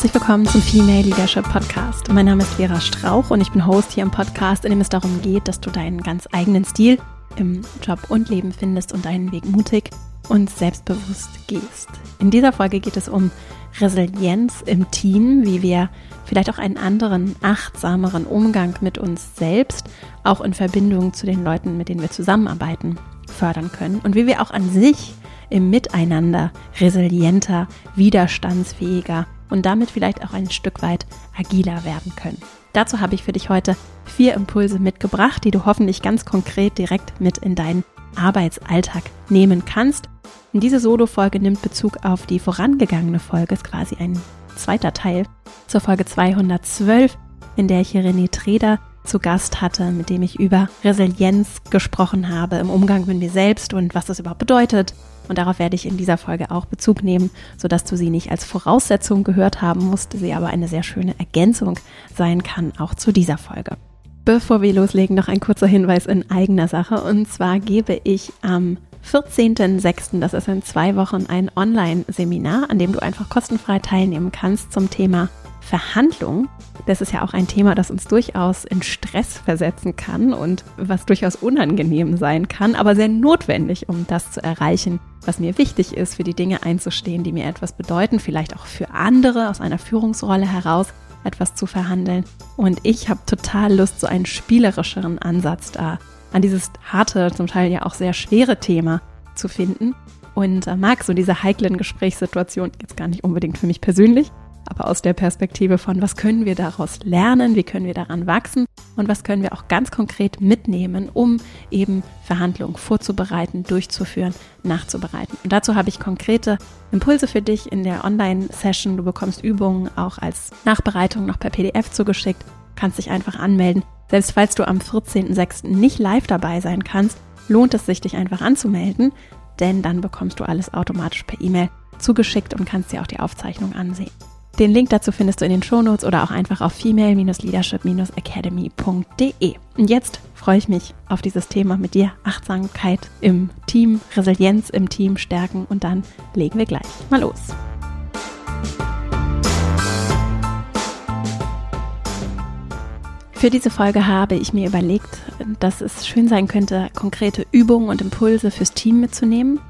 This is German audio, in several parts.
Herzlich willkommen zum Female Leadership Podcast. Mein Name ist Vera Strauch und ich bin Host hier im Podcast, in dem es darum geht, dass du deinen ganz eigenen Stil im Job und Leben findest und deinen Weg mutig und selbstbewusst gehst. In dieser Folge geht es um Resilienz im Team, wie wir vielleicht auch einen anderen, achtsameren Umgang mit uns selbst, auch in Verbindung zu den Leuten, mit denen wir zusammenarbeiten, fördern können und wie wir auch an sich im Miteinander resilienter, widerstandsfähiger und damit vielleicht auch ein Stück weit agiler werden können. Dazu habe ich für dich heute vier Impulse mitgebracht, die du hoffentlich ganz konkret direkt mit in deinen Arbeitsalltag nehmen kannst. Und diese Solo-Folge nimmt Bezug auf die vorangegangene Folge, ist quasi ein zweiter Teil zur Folge 212, in der ich hier René Treder zu Gast hatte, mit dem ich über Resilienz gesprochen habe im Umgang mit mir selbst und was das überhaupt bedeutet, und darauf werde ich in dieser Folge auch Bezug nehmen, sodass du sie nicht als Voraussetzung gehört haben musst, sie aber eine sehr schöne Ergänzung sein kann, auch zu dieser Folge. Bevor wir loslegen, noch ein kurzer Hinweis in eigener Sache. Und zwar gebe ich am 14.06., das ist in zwei Wochen, ein Online-Seminar, an dem du einfach kostenfrei teilnehmen kannst zum Thema Verhandlung. Das ist ja auch ein Thema, das uns durchaus in Stress versetzen kann und was durchaus unangenehm sein kann, aber sehr notwendig, um das zu erreichen, was mir wichtig ist, für die Dinge einzustehen, die mir etwas bedeuten, vielleicht auch für andere aus einer Führungsrolle heraus etwas zu verhandeln. Und ich habe total Lust, so einen spielerischeren Ansatz da an dieses harte, zum Teil ja auch sehr schwere Thema zu finden. Und äh, mag so diese heiklen Gesprächssituationen jetzt gar nicht unbedingt für mich persönlich, aber aus der Perspektive von, was können wir daraus lernen, wie können wir daran wachsen und was können wir auch ganz konkret mitnehmen, um eben Verhandlungen vorzubereiten, durchzuführen, nachzubereiten. Und dazu habe ich konkrete Impulse für dich in der Online-Session. Du bekommst Übungen auch als Nachbereitung noch per PDF zugeschickt, kannst dich einfach anmelden. Selbst falls du am 14.06. nicht live dabei sein kannst, lohnt es sich, dich einfach anzumelden, denn dann bekommst du alles automatisch per E-Mail zugeschickt und kannst dir auch die Aufzeichnung ansehen. Den Link dazu findest du in den Shownotes oder auch einfach auf female-leadership-academy.de. Und jetzt freue ich mich auf dieses Thema mit dir. Achtsamkeit im Team, Resilienz im Team stärken und dann legen wir gleich mal los. Für diese Folge habe ich mir überlegt, dass es schön sein könnte, konkrete Übungen und Impulse fürs Team mitzunehmen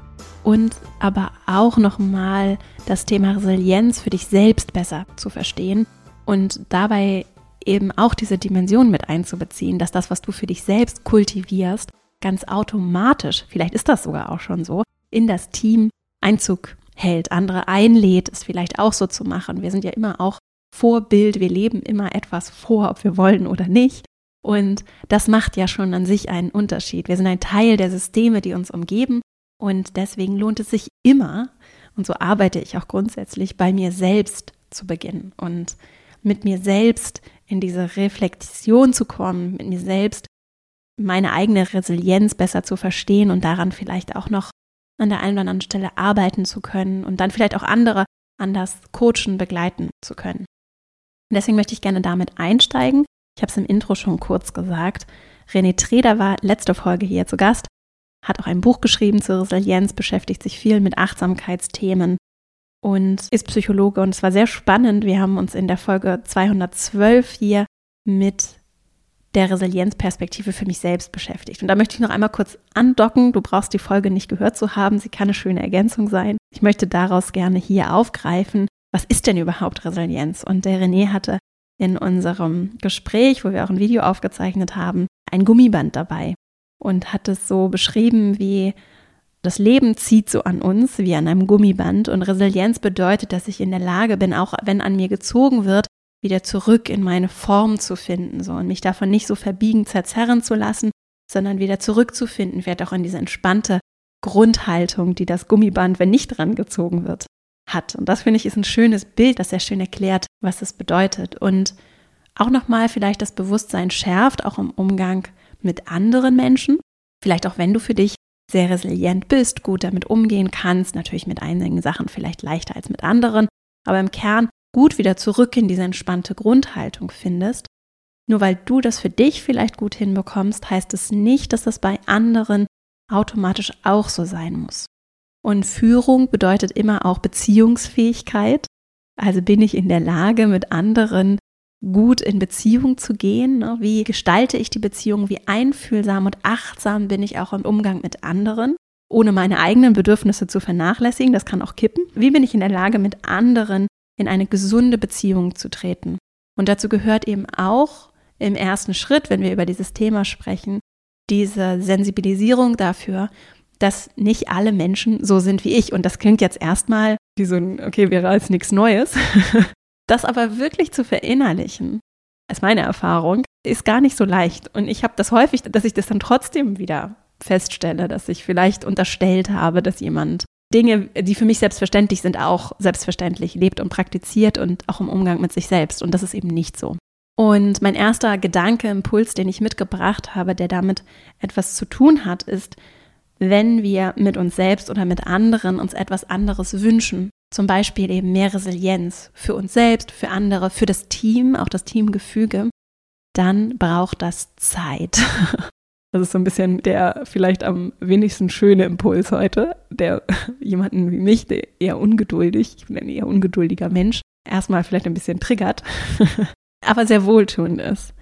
und aber auch nochmal das Thema Resilienz für dich selbst besser zu verstehen und dabei eben auch diese Dimension mit einzubeziehen, dass das, was du für dich selbst kultivierst, ganz automatisch, vielleicht ist das sogar auch schon so, in das Team Einzug hält, andere einlädt, es vielleicht auch so zu machen. Wir sind ja immer auch Vorbild, wir leben immer etwas vor, ob wir wollen oder nicht. Und das macht ja schon an sich einen Unterschied. Wir sind ein Teil der Systeme, die uns umgeben und deswegen lohnt es sich immer, und so arbeite ich auch grundsätzlich, bei mir selbst zu beginnen und mit mir selbst in diese Reflexion zu kommen, mit mir selbst meine eigene Resilienz besser zu verstehen und daran vielleicht auch noch an der einen oder anderen Stelle arbeiten zu können und dann vielleicht auch andere anders coachen, begleiten zu können. Und deswegen möchte ich gerne damit einsteigen. Ich habe es im Intro schon kurz gesagt. René Treder war letzte Folge hier zu Gast hat auch ein Buch geschrieben zur Resilienz, beschäftigt sich viel mit Achtsamkeitsthemen und ist Psychologe. Und es war sehr spannend. Wir haben uns in der Folge 212 hier mit der Resilienzperspektive für mich selbst beschäftigt. Und da möchte ich noch einmal kurz andocken. Du brauchst die Folge nicht gehört zu haben. Sie kann eine schöne Ergänzung sein. Ich möchte daraus gerne hier aufgreifen. Was ist denn überhaupt Resilienz? Und der René hatte in unserem Gespräch, wo wir auch ein Video aufgezeichnet haben, ein Gummiband dabei und hat es so beschrieben wie das Leben zieht so an uns wie an einem Gummiband. Und Resilienz bedeutet, dass ich in der Lage bin, auch wenn an mir gezogen wird, wieder zurück in meine Form zu finden so und mich davon nicht so verbiegen, zerzerren zu lassen, sondern wieder zurückzufinden, vielleicht auch in diese entspannte Grundhaltung, die das Gummiband, wenn nicht dran gezogen wird, hat. Und das finde ich ist ein schönes Bild, das sehr schön erklärt, was es bedeutet. Und auch nochmal vielleicht das Bewusstsein schärft, auch im Umgang mit anderen Menschen. Vielleicht auch wenn du für dich sehr resilient bist, gut damit umgehen kannst, natürlich mit einigen Sachen vielleicht leichter als mit anderen, aber im Kern gut wieder zurück in diese entspannte Grundhaltung findest. Nur weil du das für dich vielleicht gut hinbekommst, heißt es nicht, dass das bei anderen automatisch auch so sein muss. Und Führung bedeutet immer auch Beziehungsfähigkeit. Also bin ich in der Lage, mit anderen gut in Beziehung zu gehen? Ne? Wie gestalte ich die Beziehung? Wie einfühlsam und achtsam bin ich auch im Umgang mit anderen? ohne meine eigenen Bedürfnisse zu vernachlässigen, das kann auch kippen. Wie bin ich in der Lage, mit anderen in eine gesunde Beziehung zu treten? Und dazu gehört eben auch im ersten Schritt, wenn wir über dieses Thema sprechen, diese Sensibilisierung dafür, dass nicht alle Menschen so sind wie ich. Und das klingt jetzt erstmal wie so ein, okay, wäre als nichts Neues. das aber wirklich zu verinnerlichen, ist meine Erfahrung, ist gar nicht so leicht. Und ich habe das häufig, dass ich das dann trotzdem wieder feststelle, dass ich vielleicht unterstellt habe, dass jemand Dinge, die für mich selbstverständlich sind, auch selbstverständlich lebt und praktiziert und auch im Umgang mit sich selbst. Und das ist eben nicht so. Und mein erster Gedanke, Impuls, den ich mitgebracht habe, der damit etwas zu tun hat, ist, wenn wir mit uns selbst oder mit anderen uns etwas anderes wünschen, zum Beispiel eben mehr Resilienz für uns selbst, für andere, für das Team, auch das Teamgefüge, dann braucht das Zeit. Das ist so ein bisschen der vielleicht am wenigsten schöne Impuls heute, der jemanden wie mich, der eher ungeduldig, ich bin ein eher ungeduldiger Mensch, erstmal vielleicht ein bisschen triggert, aber sehr wohltuend ist.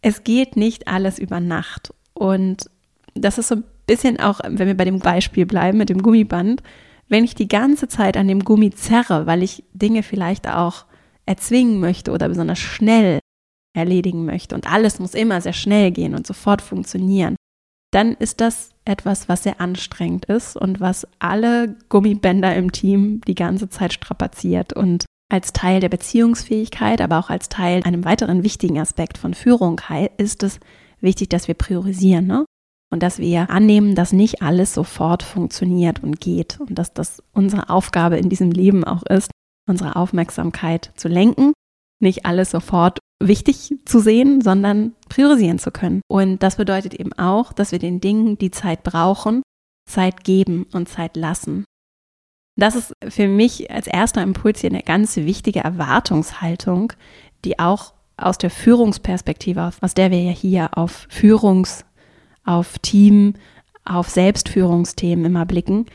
Es geht nicht alles über Nacht. Und das ist so ein bisschen auch, wenn wir bei dem Beispiel bleiben mit dem Gummiband, wenn ich die ganze Zeit an dem Gummi zerre, weil ich Dinge vielleicht auch erzwingen möchte oder besonders schnell erledigen möchte und alles muss immer sehr schnell gehen und sofort funktionieren, dann ist das etwas, was sehr anstrengend ist und was alle Gummibänder im Team die ganze Zeit strapaziert und als Teil der Beziehungsfähigkeit, aber auch als Teil einem weiteren wichtigen Aspekt von Führung ist es wichtig, dass wir priorisieren ne? Und dass wir annehmen, dass nicht alles sofort funktioniert und geht und dass das unsere Aufgabe in diesem Leben auch ist, unsere Aufmerksamkeit zu lenken, nicht alles sofort wichtig zu sehen, sondern priorisieren zu können. Und das bedeutet eben auch, dass wir den Dingen, die Zeit brauchen, Zeit geben und Zeit lassen. Das ist für mich als erster Impuls hier eine ganz wichtige Erwartungshaltung, die auch aus der Führungsperspektive, aus der wir ja hier auf Führungs-, auf Team, auf Selbstführungsthemen immer blicken,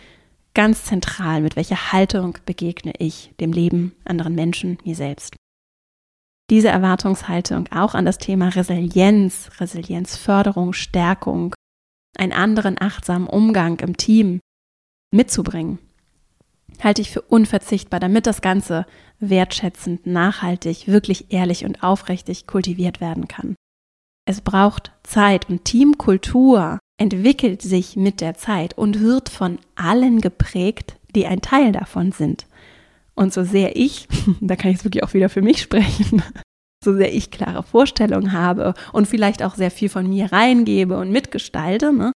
ganz zentral, mit welcher Haltung begegne ich dem Leben, anderen Menschen, mir selbst diese Erwartungshaltung auch an das Thema Resilienz, Resilienzförderung, Stärkung, einen anderen achtsamen Umgang im Team mitzubringen, halte ich für unverzichtbar, damit das Ganze wertschätzend, nachhaltig, wirklich ehrlich und aufrichtig kultiviert werden kann. Es braucht Zeit und Teamkultur entwickelt sich mit der Zeit und wird von allen geprägt, die ein Teil davon sind. Und so sehr ich, da kann ich jetzt wirklich auch wieder für mich sprechen, so sehr ich klare Vorstellungen habe und vielleicht auch sehr viel von mir reingebe und mitgestalte, ne?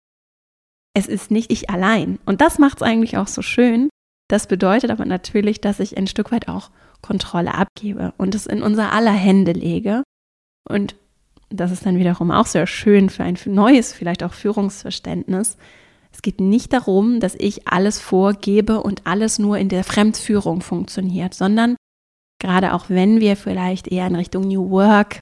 es ist nicht ich allein. Und das macht es eigentlich auch so schön. Das bedeutet aber natürlich, dass ich ein Stück weit auch Kontrolle abgebe und es in unser aller Hände lege. Und das ist dann wiederum auch sehr schön für ein neues, vielleicht auch Führungsverständnis, es geht nicht darum, dass ich alles vorgebe und alles nur in der Fremdführung funktioniert, sondern gerade auch wenn wir vielleicht eher in Richtung New Work,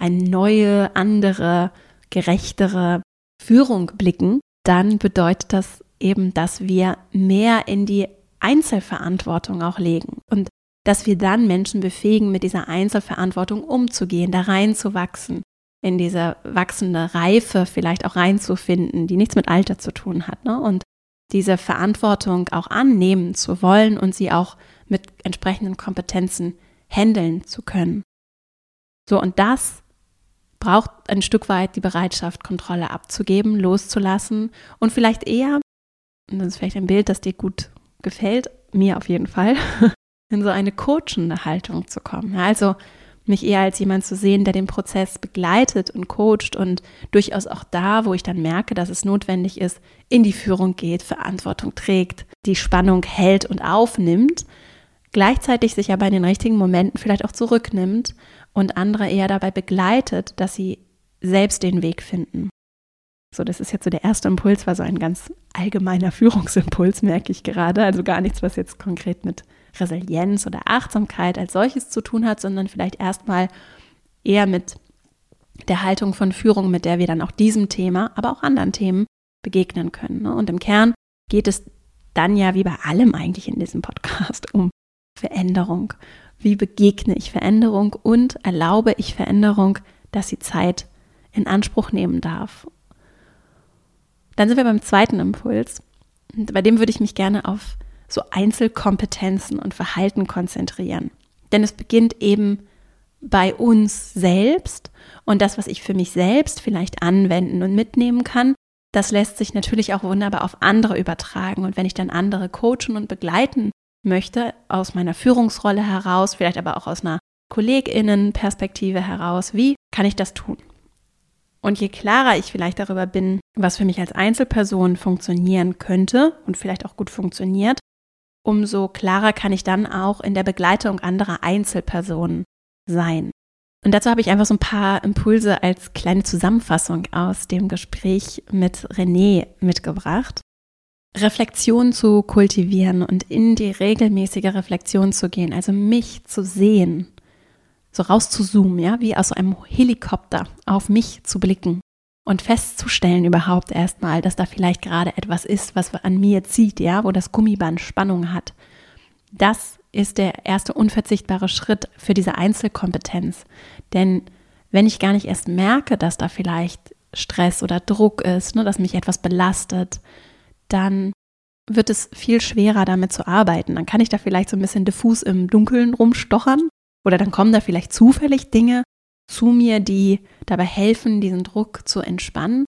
eine neue, andere, gerechtere Führung blicken, dann bedeutet das eben, dass wir mehr in die Einzelverantwortung auch legen und dass wir dann Menschen befähigen, mit dieser Einzelverantwortung umzugehen, da reinzuwachsen, in diese wachsende Reife vielleicht auch reinzufinden, die nichts mit Alter zu tun hat. Ne? Und diese Verantwortung auch annehmen zu wollen und sie auch mit entsprechenden Kompetenzen handeln zu können. So, und das braucht ein Stück weit die Bereitschaft, Kontrolle abzugeben, loszulassen und vielleicht eher, und das ist vielleicht ein Bild, das dir gut gefällt, mir auf jeden Fall, in so eine coachende Haltung zu kommen. Also mich eher als jemand zu sehen, der den Prozess begleitet und coacht und durchaus auch da, wo ich dann merke, dass es notwendig ist, in die Führung geht, Verantwortung trägt, die Spannung hält und aufnimmt, gleichzeitig sich aber in den richtigen Momenten vielleicht auch zurücknimmt und andere eher dabei begleitet, dass sie selbst den Weg finden. So, das ist jetzt so der erste Impuls, war so ein ganz allgemeiner Führungsimpuls, merke ich gerade. Also gar nichts, was jetzt konkret mit Resilienz oder Achtsamkeit als solches zu tun hat, sondern vielleicht erstmal eher mit der Haltung von Führung, mit der wir dann auch diesem Thema, aber auch anderen Themen begegnen können. Ne? Und im Kern geht es dann ja wie bei allem eigentlich in diesem Podcast um Veränderung, wie begegne ich Veränderung und erlaube ich Veränderung, dass sie Zeit in Anspruch nehmen darf. Dann sind wir beim zweiten Impuls. Bei dem würde ich mich gerne auf so Einzelkompetenzen und Verhalten konzentrieren. Denn es beginnt eben bei uns selbst und das, was ich für mich selbst vielleicht anwenden und mitnehmen kann, das lässt sich natürlich auch wunderbar auf andere übertragen. Und wenn ich dann andere coachen und begleiten möchte, aus meiner Führungsrolle heraus, vielleicht aber auch aus einer KollegInnen-Perspektive heraus, wie kann ich das tun? Und je klarer ich vielleicht darüber bin, was für mich als Einzelperson funktionieren könnte und vielleicht auch gut funktioniert, umso klarer kann ich dann auch in der Begleitung anderer Einzelpersonen sein. Und dazu habe ich einfach so ein paar Impulse als kleine Zusammenfassung aus dem Gespräch mit René mitgebracht. Reflexion zu kultivieren und in die regelmäßige Reflexion zu gehen, also mich zu sehen, so rauszuzoomen, ja, wie aus einem Helikopter auf mich zu blicken und festzustellen überhaupt erstmal, dass da vielleicht gerade etwas ist, was an mir zieht, ja, wo das Gummiband Spannung hat. Das ist der erste unverzichtbare Schritt für diese Einzelkompetenz. Denn wenn ich gar nicht erst merke, dass da vielleicht Stress oder Druck ist, ne, dass mich etwas belastet, dann wird es viel schwerer damit zu arbeiten. Dann kann ich da vielleicht so ein bisschen diffus im Dunkeln rumstochern oder dann kommen da vielleicht zufällig Dinge zu mir, die dabei helfen, diesen Druck zu entspannen.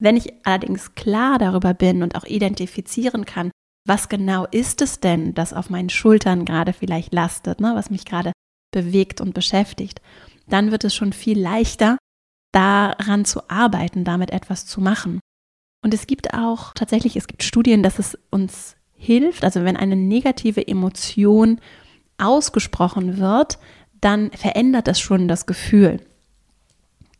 Wenn ich allerdings klar darüber bin und auch identifizieren kann, was genau ist es denn, das auf meinen Schultern gerade vielleicht lastet, ne, was mich gerade bewegt und beschäftigt, dann wird es schon viel leichter, daran zu arbeiten, damit etwas zu machen. Und es gibt auch tatsächlich, es gibt Studien, dass es uns hilft, also wenn eine negative Emotion ausgesprochen wird, dann verändert das schon das Gefühl.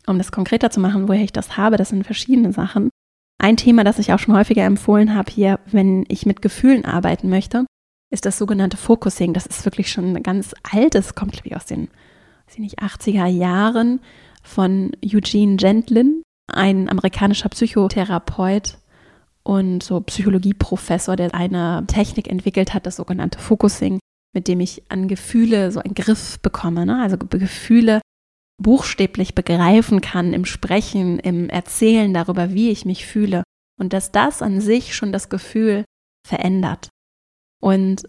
Um das konkreter zu machen, woher ich das habe, das sind verschiedene Sachen. Ein Thema, das ich auch schon häufiger empfohlen habe hier, wenn ich mit Gefühlen arbeiten möchte, ist das sogenannte Focusing. Das ist wirklich schon ein ganz altes, kommt glaube aus den nicht, 80er Jahren von Eugene Gentlin, ein amerikanischer Psychotherapeut und so Psychologieprofessor, der eine Technik entwickelt hat, das sogenannte Focusing, mit dem ich an Gefühle so einen Griff bekomme, ne? also Gefühle buchstäblich begreifen kann im Sprechen, im Erzählen darüber, wie ich mich fühle. Und dass das an sich schon das Gefühl verändert. Und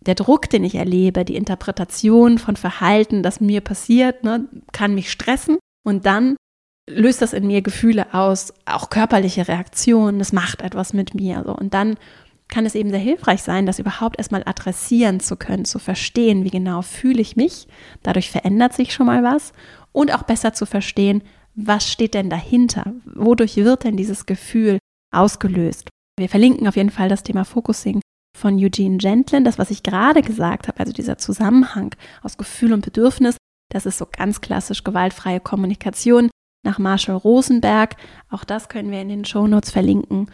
der Druck, den ich erlebe, die Interpretation von Verhalten, das mir passiert, ne, kann mich stressen. Und dann löst das in mir Gefühle aus, auch körperliche Reaktionen, das macht etwas mit mir. So. Und dann kann es eben sehr hilfreich sein, das überhaupt erstmal adressieren zu können, zu verstehen, wie genau fühle ich mich. Dadurch verändert sich schon mal was und auch besser zu verstehen, was steht denn dahinter? Wodurch wird denn dieses Gefühl ausgelöst? Wir verlinken auf jeden Fall das Thema Focusing von Eugene Gentlin. Das, was ich gerade gesagt habe, also dieser Zusammenhang aus Gefühl und Bedürfnis, das ist so ganz klassisch gewaltfreie Kommunikation nach Marshall Rosenberg. Auch das können wir in den Shownotes verlinken.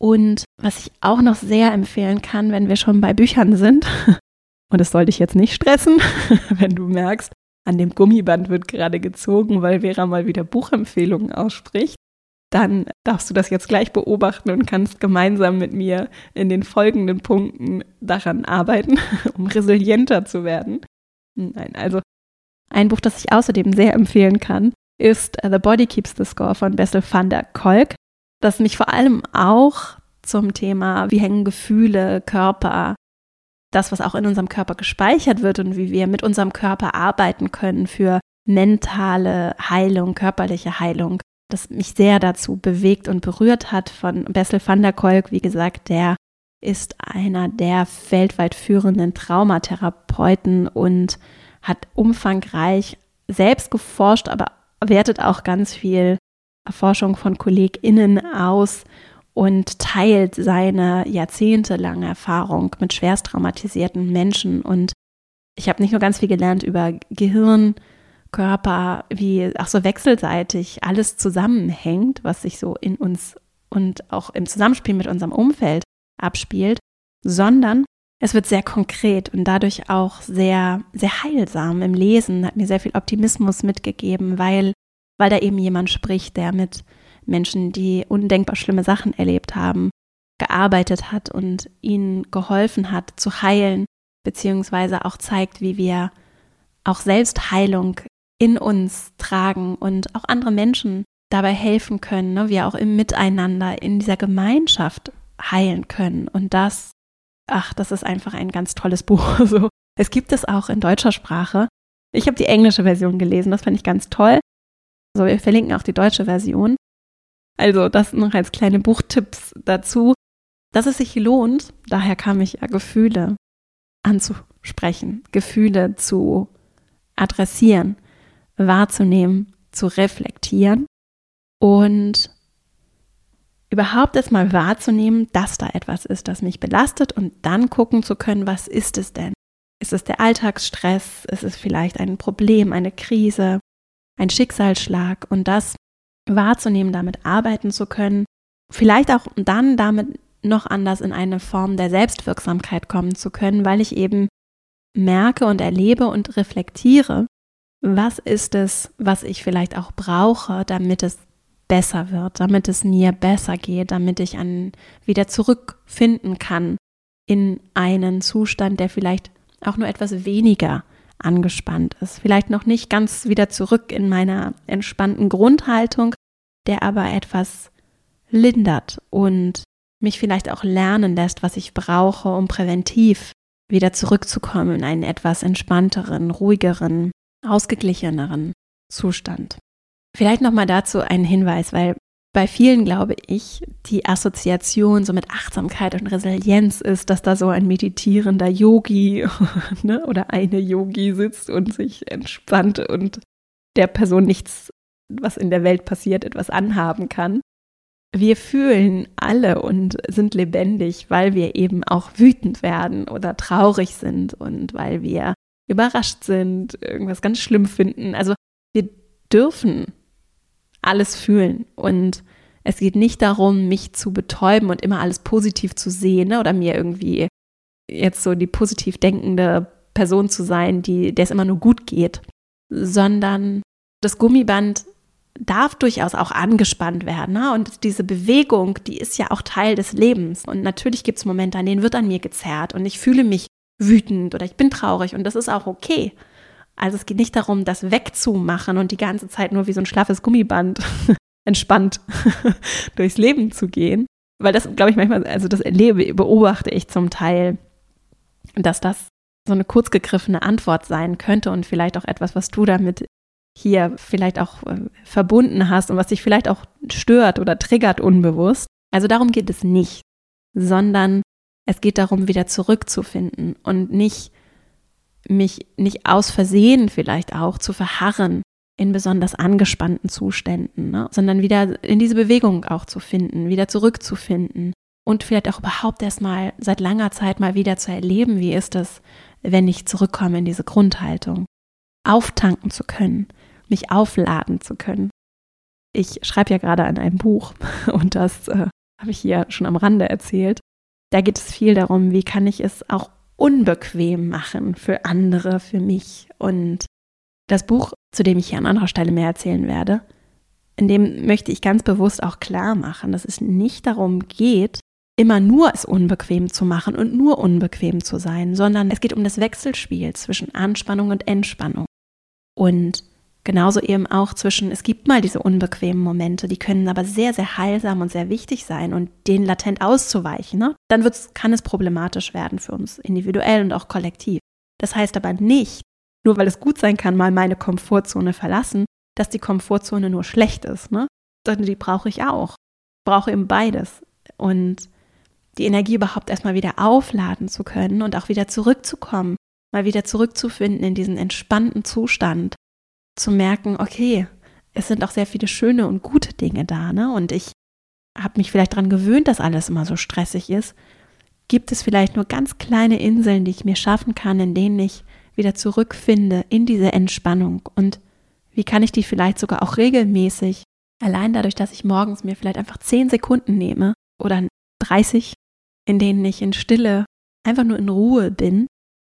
Und was ich auch noch sehr empfehlen kann, wenn wir schon bei Büchern sind, und es soll dich jetzt nicht stressen, wenn du merkst, an dem Gummiband wird gerade gezogen, weil Vera mal wieder Buchempfehlungen ausspricht, dann darfst du das jetzt gleich beobachten und kannst gemeinsam mit mir in den folgenden Punkten daran arbeiten, um resilienter zu werden. Nein, also ein Buch, das ich außerdem sehr empfehlen kann, ist The Body Keeps the Score von Bessel van der Kolk das mich vor allem auch zum Thema, wie hängen Gefühle, Körper, das, was auch in unserem Körper gespeichert wird und wie wir mit unserem Körper arbeiten können für mentale Heilung, körperliche Heilung, das mich sehr dazu bewegt und berührt hat von Bessel van der Kolk, wie gesagt, der ist einer der weltweit führenden Traumatherapeuten und hat umfangreich selbst geforscht, aber wertet auch ganz viel Forschung von KollegInnen aus und teilt seine jahrzehntelange Erfahrung mit schwerst traumatisierten Menschen. Und ich habe nicht nur ganz viel gelernt über Gehirn, Körper, wie auch so wechselseitig alles zusammenhängt, was sich so in uns und auch im Zusammenspiel mit unserem Umfeld abspielt, sondern es wird sehr konkret und dadurch auch sehr, sehr heilsam im Lesen, hat mir sehr viel Optimismus mitgegeben, weil weil da eben jemand spricht, der mit Menschen, die undenkbar schlimme Sachen erlebt haben, gearbeitet hat und ihnen geholfen hat zu heilen, beziehungsweise auch zeigt, wie wir auch Selbstheilung in uns tragen und auch andere Menschen dabei helfen können, ne? wir auch im Miteinander, in dieser Gemeinschaft heilen können. Und das, ach, das ist einfach ein ganz tolles Buch. So, es gibt es auch in deutscher Sprache. Ich habe die englische Version gelesen, das fand ich ganz toll. So, wir verlinken auch die deutsche Version. Also, das noch als kleine Buchtipps dazu, dass es sich lohnt, daher kam ich ja Gefühle anzusprechen, Gefühle zu adressieren, wahrzunehmen, zu reflektieren und überhaupt erstmal wahrzunehmen, dass da etwas ist, das mich belastet und dann gucken zu können, was ist es denn? Ist es der Alltagsstress? Ist es vielleicht ein Problem, eine Krise, ein Schicksalsschlag? Und das wahrzunehmen, damit arbeiten zu können, vielleicht auch dann damit noch anders in eine Form der Selbstwirksamkeit kommen zu können, weil ich eben merke und erlebe und reflektiere, was ist es, was ich vielleicht auch brauche, damit es besser wird, damit es mir besser geht, damit ich an, wieder zurückfinden kann in einen Zustand, der vielleicht auch nur etwas weniger angespannt ist. Vielleicht noch nicht ganz wieder zurück in meiner entspannten Grundhaltung, der aber etwas lindert und mich vielleicht auch lernen lässt, was ich brauche, um präventiv wieder zurückzukommen in einen etwas entspannteren, ruhigeren, ausgeglicheneren Zustand. Vielleicht nochmal dazu ein Hinweis, weil bei vielen glaube ich, die Assoziation so mit Achtsamkeit und Resilienz ist, dass da so ein meditierender Yogi ne, oder eine Yogi sitzt und sich entspannt und der Person nichts, was in der Welt passiert, etwas anhaben kann. Wir fühlen alle und sind lebendig, weil wir eben auch wütend werden oder traurig sind und weil wir überrascht sind, irgendwas ganz schlimm finden. Also wir dürfen alles fühlen. Und es geht nicht darum, mich zu betäuben und immer alles positiv zu sehen ne? oder mir irgendwie jetzt so die positiv denkende Person zu sein, die, der es immer nur gut geht, sondern das Gummiband darf durchaus auch angespannt werden. Ne? Und diese Bewegung, die ist ja auch Teil des Lebens. Und natürlich gibt es Momente, an denen wird an mir gezerrt und ich fühle mich wütend oder ich bin traurig und das ist auch okay. Also es geht nicht darum, das wegzumachen und die ganze Zeit nur wie so ein schlaffes Gummiband entspannt durchs Leben zu gehen. Weil das, glaube ich, manchmal, also das erlebe, beobachte ich zum Teil, dass das so eine kurzgegriffene Antwort sein könnte und vielleicht auch etwas, was du damit hier vielleicht auch äh, verbunden hast und was dich vielleicht auch stört oder triggert unbewusst. Also darum geht es nicht, sondern es geht darum, wieder zurückzufinden und nicht mich nicht aus Versehen vielleicht auch zu verharren in besonders angespannten Zuständen, ne? sondern wieder in diese Bewegung auch zu finden, wieder zurückzufinden und vielleicht auch überhaupt erstmal seit langer Zeit mal wieder zu erleben, wie ist es, wenn ich zurückkomme in diese Grundhaltung, auftanken zu können, mich aufladen zu können. Ich schreibe ja gerade an einem Buch und das äh, habe ich hier schon am Rande erzählt. Da geht es viel darum, wie kann ich es auch unbequem machen für andere, für mich. Und das Buch, zu dem ich hier an anderer Stelle mehr erzählen werde, in dem möchte ich ganz bewusst auch klar machen, dass es nicht darum geht, immer nur es unbequem zu machen und nur unbequem zu sein, sondern es geht um das Wechselspiel zwischen Anspannung und Entspannung. Und Genauso eben auch zwischen, es gibt mal diese unbequemen Momente, die können aber sehr, sehr heilsam und sehr wichtig sein und denen latent auszuweichen, ne? dann wird's, kann es problematisch werden für uns, individuell und auch kollektiv. Das heißt aber nicht, nur weil es gut sein kann, mal meine Komfortzone verlassen, dass die Komfortzone nur schlecht ist. Ne? Sondern die brauche ich auch. Ich brauche eben beides. Und die Energie überhaupt erstmal wieder aufladen zu können und auch wieder zurückzukommen, mal wieder zurückzufinden in diesen entspannten Zustand, zu merken, okay, es sind auch sehr viele schöne und gute Dinge da, ne? Und ich habe mich vielleicht daran gewöhnt, dass alles immer so stressig ist. Gibt es vielleicht nur ganz kleine Inseln, die ich mir schaffen kann, in denen ich wieder zurückfinde in diese Entspannung? Und wie kann ich die vielleicht sogar auch regelmäßig, allein dadurch, dass ich morgens mir vielleicht einfach zehn Sekunden nehme oder 30, in denen ich in Stille einfach nur in Ruhe bin,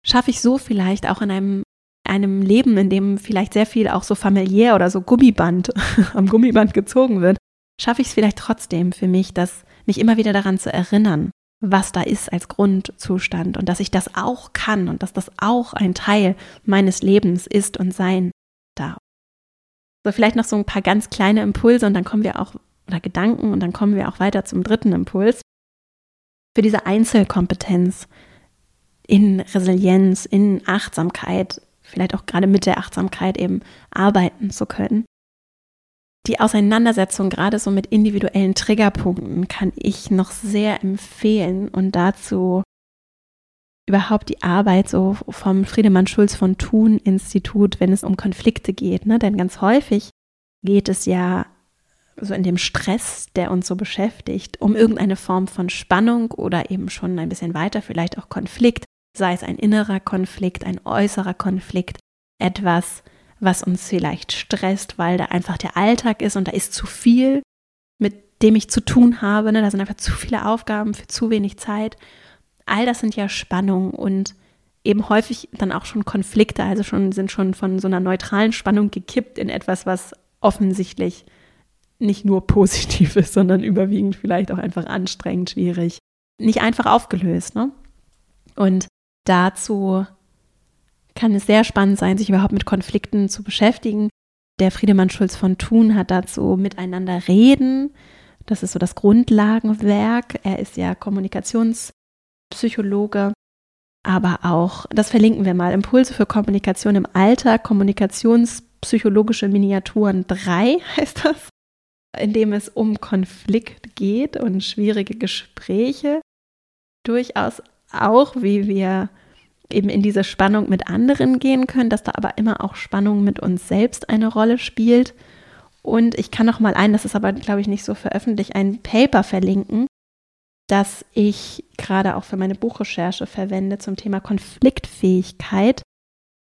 schaffe ich so vielleicht auch in einem einem Leben, in dem vielleicht sehr viel auch so familiär oder so Gummiband am Gummiband gezogen wird, schaffe ich es vielleicht trotzdem für mich, dass mich immer wieder daran zu erinnern, was da ist als Grundzustand und dass ich das auch kann und dass das auch ein Teil meines Lebens ist und sein darf. So, vielleicht noch so ein paar ganz kleine Impulse und dann kommen wir auch, oder Gedanken und dann kommen wir auch weiter zum dritten Impuls. Für diese Einzelkompetenz in Resilienz, in Achtsamkeit, vielleicht auch gerade mit der Achtsamkeit eben arbeiten zu können. Die Auseinandersetzung gerade so mit individuellen Triggerpunkten kann ich noch sehr empfehlen und dazu überhaupt die Arbeit so vom Friedemann Schulz von Thun Institut, wenn es um Konflikte geht. Ne? Denn ganz häufig geht es ja so in dem Stress, der uns so beschäftigt, um irgendeine Form von Spannung oder eben schon ein bisschen weiter, vielleicht auch Konflikt, sei es ein innerer Konflikt, ein äußerer Konflikt, etwas, was uns vielleicht stresst, weil da einfach der Alltag ist und da ist zu viel, mit dem ich zu tun habe. Ne? Da sind einfach zu viele Aufgaben für zu wenig Zeit. All das sind ja Spannungen und eben häufig dann auch schon Konflikte, also schon sind schon von so einer neutralen Spannung gekippt in etwas, was offensichtlich nicht nur positiv ist, sondern überwiegend vielleicht auch einfach anstrengend, schwierig, nicht einfach aufgelöst. Ne? Und dazu kann es sehr spannend sein, sich überhaupt mit Konflikten zu beschäftigen. Der Friedemann Schulz von Thun hat dazu miteinander reden. Das ist so das Grundlagenwerk. Er ist ja Kommunikationspsychologe, aber auch, das verlinken wir mal, Impulse für Kommunikation im Alter, Kommunikationspsychologische Miniaturen 3 heißt das, in dem es um Konflikt geht und schwierige Gespräche. Durchaus auch, wie wir eben in diese Spannung mit anderen gehen können, dass da aber immer auch Spannung mit uns selbst eine Rolle spielt. Und ich kann noch mal ein, das ist aber, glaube ich, nicht so veröffentlicht, ein Paper verlinken, das ich gerade auch für meine Buchrecherche verwende zum Thema Konfliktfähigkeit.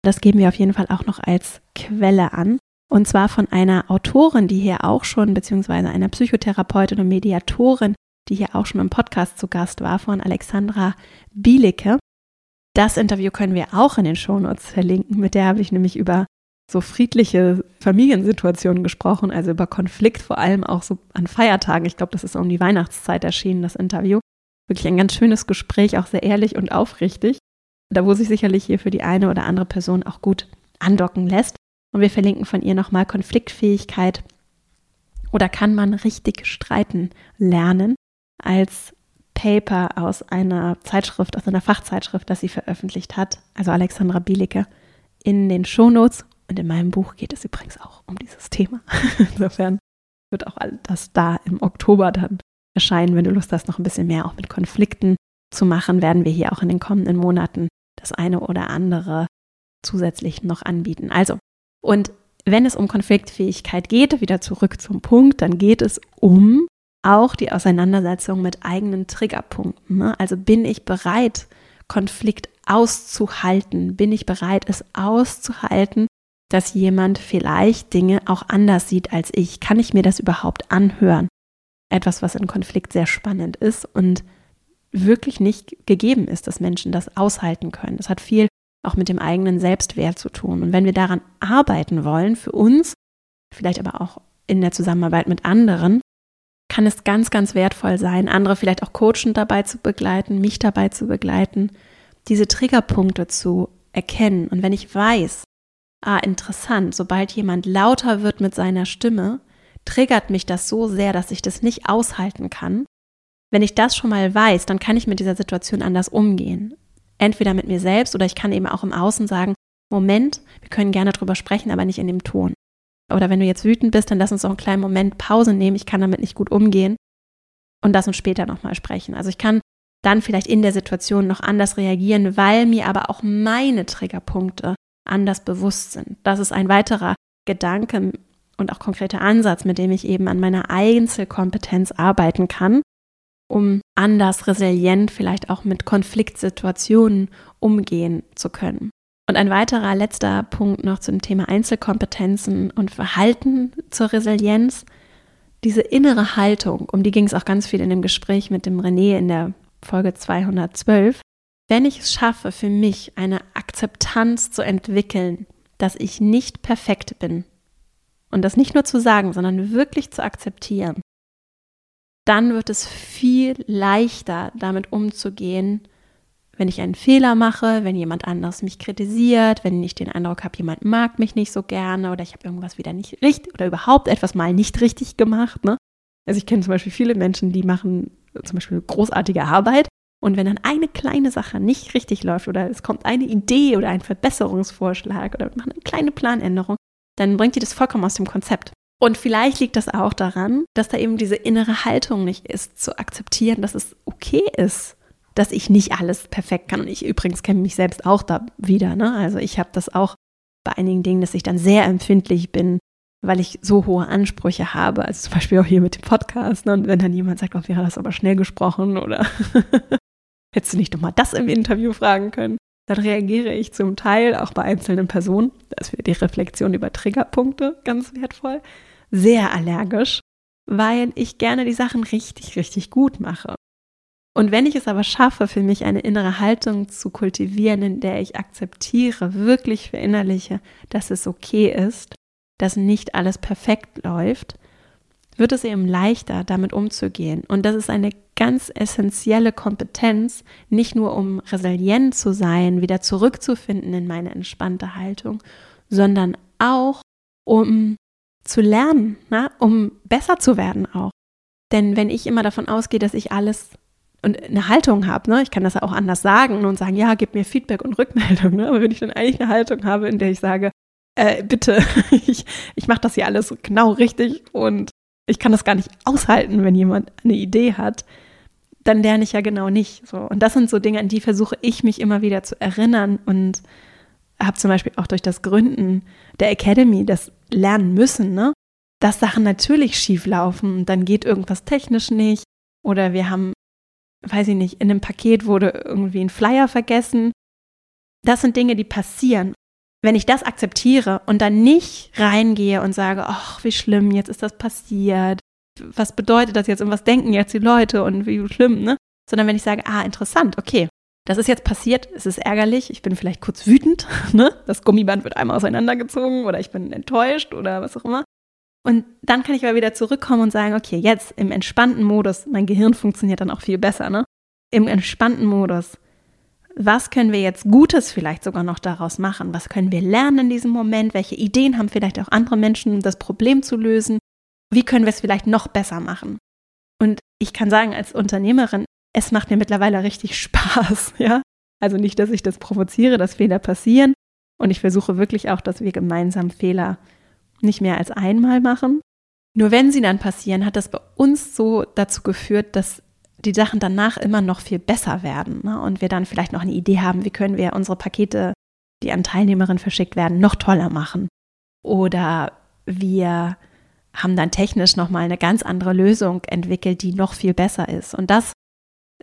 Das geben wir auf jeden Fall auch noch als Quelle an. Und zwar von einer Autorin, die hier auch schon, beziehungsweise einer Psychotherapeutin und Mediatorin, die hier auch schon im Podcast zu Gast war, von Alexandra Bielicke. Das Interview können wir auch in den Shownotes verlinken. Mit der habe ich nämlich über so friedliche Familiensituationen gesprochen, also über Konflikt, vor allem auch so an Feiertagen. Ich glaube, das ist um die Weihnachtszeit erschienen, das Interview. Wirklich ein ganz schönes Gespräch, auch sehr ehrlich und aufrichtig. Da wo sich sicherlich hier für die eine oder andere Person auch gut andocken lässt. Und wir verlinken von ihr nochmal Konfliktfähigkeit oder kann man richtig streiten lernen als Paper aus einer Zeitschrift, aus einer Fachzeitschrift, das sie veröffentlicht hat, also Alexandra Bielicke, in den Shownotes. Und in meinem Buch geht es übrigens auch um dieses Thema. Insofern wird auch das da im Oktober dann erscheinen. Wenn du Lust hast, noch ein bisschen mehr auch mit Konflikten zu machen, werden wir hier auch in den kommenden Monaten das eine oder andere zusätzlich noch anbieten. Also, und wenn es um Konfliktfähigkeit geht, wieder zurück zum Punkt, dann geht es um auch die Auseinandersetzung mit eigenen Triggerpunkten. Ne? Also bin ich bereit, Konflikt auszuhalten? Bin ich bereit, es auszuhalten, dass jemand vielleicht Dinge auch anders sieht als ich? Kann ich mir das überhaupt anhören? Etwas, was in Konflikt sehr spannend ist und wirklich nicht gegeben ist, dass Menschen das aushalten können. Das hat viel auch mit dem eigenen Selbstwert zu tun. Und wenn wir daran arbeiten wollen, für uns, vielleicht aber auch in der Zusammenarbeit mit anderen, kann es ganz, ganz wertvoll sein, andere vielleicht auch coachend dabei zu begleiten, mich dabei zu begleiten, diese Triggerpunkte zu erkennen. Und wenn ich weiß, ah, interessant, sobald jemand lauter wird mit seiner Stimme, triggert mich das so sehr, dass ich das nicht aushalten kann. Wenn ich das schon mal weiß, dann kann ich mit dieser Situation anders umgehen. Entweder mit mir selbst oder ich kann eben auch im Außen sagen, Moment, wir können gerne drüber sprechen, aber nicht in dem Ton oder wenn du jetzt wütend bist, dann lass uns doch einen kleinen Moment Pause nehmen. Ich kann damit nicht gut umgehen und lass uns später nochmal sprechen. Also ich kann dann vielleicht in der Situation noch anders reagieren, weil mir aber auch meine Triggerpunkte anders bewusst sind. Das ist ein weiterer Gedanke und auch konkreter Ansatz, mit dem ich eben an meiner Einzelkompetenz arbeiten kann, um anders resilient vielleicht auch mit Konfliktsituationen umgehen zu können. Und ein weiterer letzter Punkt noch zum Thema Einzelkompetenzen und Verhalten zur Resilienz. Diese innere Haltung, um die ging es auch ganz viel in dem Gespräch mit dem René in der Folge 212. Wenn ich es schaffe, für mich eine Akzeptanz zu entwickeln, dass ich nicht perfekt bin und das nicht nur zu sagen, sondern wirklich zu akzeptieren, dann wird es viel leichter, damit umzugehen, wenn ich einen Fehler mache, wenn jemand anders mich kritisiert, wenn ich den Eindruck habe, jemand mag mich nicht so gerne oder ich habe irgendwas wieder nicht richtig oder überhaupt etwas mal nicht richtig gemacht. Ne? Also ich kenne zum Beispiel viele Menschen, die machen zum Beispiel großartige Arbeit und wenn dann eine kleine Sache nicht richtig läuft oder es kommt eine Idee oder ein Verbesserungsvorschlag oder machen eine kleine Planänderung, dann bringt die das vollkommen aus dem Konzept. Und vielleicht liegt das auch daran, dass da eben diese innere Haltung nicht ist, zu akzeptieren, dass es okay ist, dass ich nicht alles perfekt kann. Und ich übrigens kenne mich selbst auch da wieder. Ne? Also ich habe das auch bei einigen Dingen, dass ich dann sehr empfindlich bin, weil ich so hohe Ansprüche habe. Also zum Beispiel auch hier mit dem Podcast. Ne? Und wenn dann jemand sagt, oh, wäre das aber schnell gesprochen oder hättest du nicht doch mal das im Interview fragen können, dann reagiere ich zum Teil auch bei einzelnen Personen, da ist die Reflexion über Triggerpunkte ganz wertvoll, sehr allergisch, weil ich gerne die Sachen richtig, richtig gut mache. Und wenn ich es aber schaffe, für mich eine innere Haltung zu kultivieren, in der ich akzeptiere, wirklich verinnerliche, dass es okay ist, dass nicht alles perfekt läuft, wird es eben leichter, damit umzugehen. Und das ist eine ganz essentielle Kompetenz, nicht nur um resilient zu sein, wieder zurückzufinden in meine entspannte Haltung, sondern auch um zu lernen, na, um besser zu werden auch. Denn wenn ich immer davon ausgehe, dass ich alles und eine Haltung habe, ne, ich kann das ja auch anders sagen und sagen, ja, gib mir Feedback und Rückmeldung, ne, aber wenn ich dann eigentlich eine Haltung habe, in der ich sage, äh, bitte, ich, ich mache das hier alles genau richtig und ich kann das gar nicht aushalten, wenn jemand eine Idee hat, dann lerne ich ja genau nicht. So. Und das sind so Dinge, an die versuche ich mich immer wieder zu erinnern und habe zum Beispiel auch durch das Gründen der Academy das lernen müssen, ne? dass Sachen natürlich schief laufen. Dann geht irgendwas technisch nicht oder wir haben, weiß ich nicht, in einem Paket wurde irgendwie ein Flyer vergessen. Das sind Dinge, die passieren. Wenn ich das akzeptiere und dann nicht reingehe und sage, ach, wie schlimm, jetzt ist das passiert, was bedeutet das jetzt und was denken jetzt die Leute und wie schlimm, ne? Sondern wenn ich sage, ah, interessant, okay, das ist jetzt passiert, es ist ärgerlich, ich bin vielleicht kurz wütend, ne? Das Gummiband wird einmal auseinandergezogen oder ich bin enttäuscht oder was auch immer. Und dann kann ich aber wieder zurückkommen und sagen, okay, jetzt im entspannten Modus, mein Gehirn funktioniert dann auch viel besser, ne? Im entspannten Modus, was können wir jetzt Gutes vielleicht sogar noch daraus machen? Was können wir lernen in diesem Moment? Welche Ideen haben vielleicht auch andere Menschen, um das Problem zu lösen? Wie können wir es vielleicht noch besser machen? Und ich kann sagen, als Unternehmerin, es macht mir mittlerweile richtig Spaß, ja. Also nicht, dass ich das provoziere, dass Fehler passieren. Und ich versuche wirklich auch, dass wir gemeinsam Fehler nicht mehr als einmal machen. Nur wenn sie dann passieren, hat das bei uns so dazu geführt, dass die Sachen danach immer noch viel besser werden ne? und wir dann vielleicht noch eine Idee haben, wie können wir unsere Pakete, die an Teilnehmerinnen verschickt werden, noch toller machen. Oder wir haben dann technisch nochmal eine ganz andere Lösung entwickelt, die noch viel besser ist. Und das,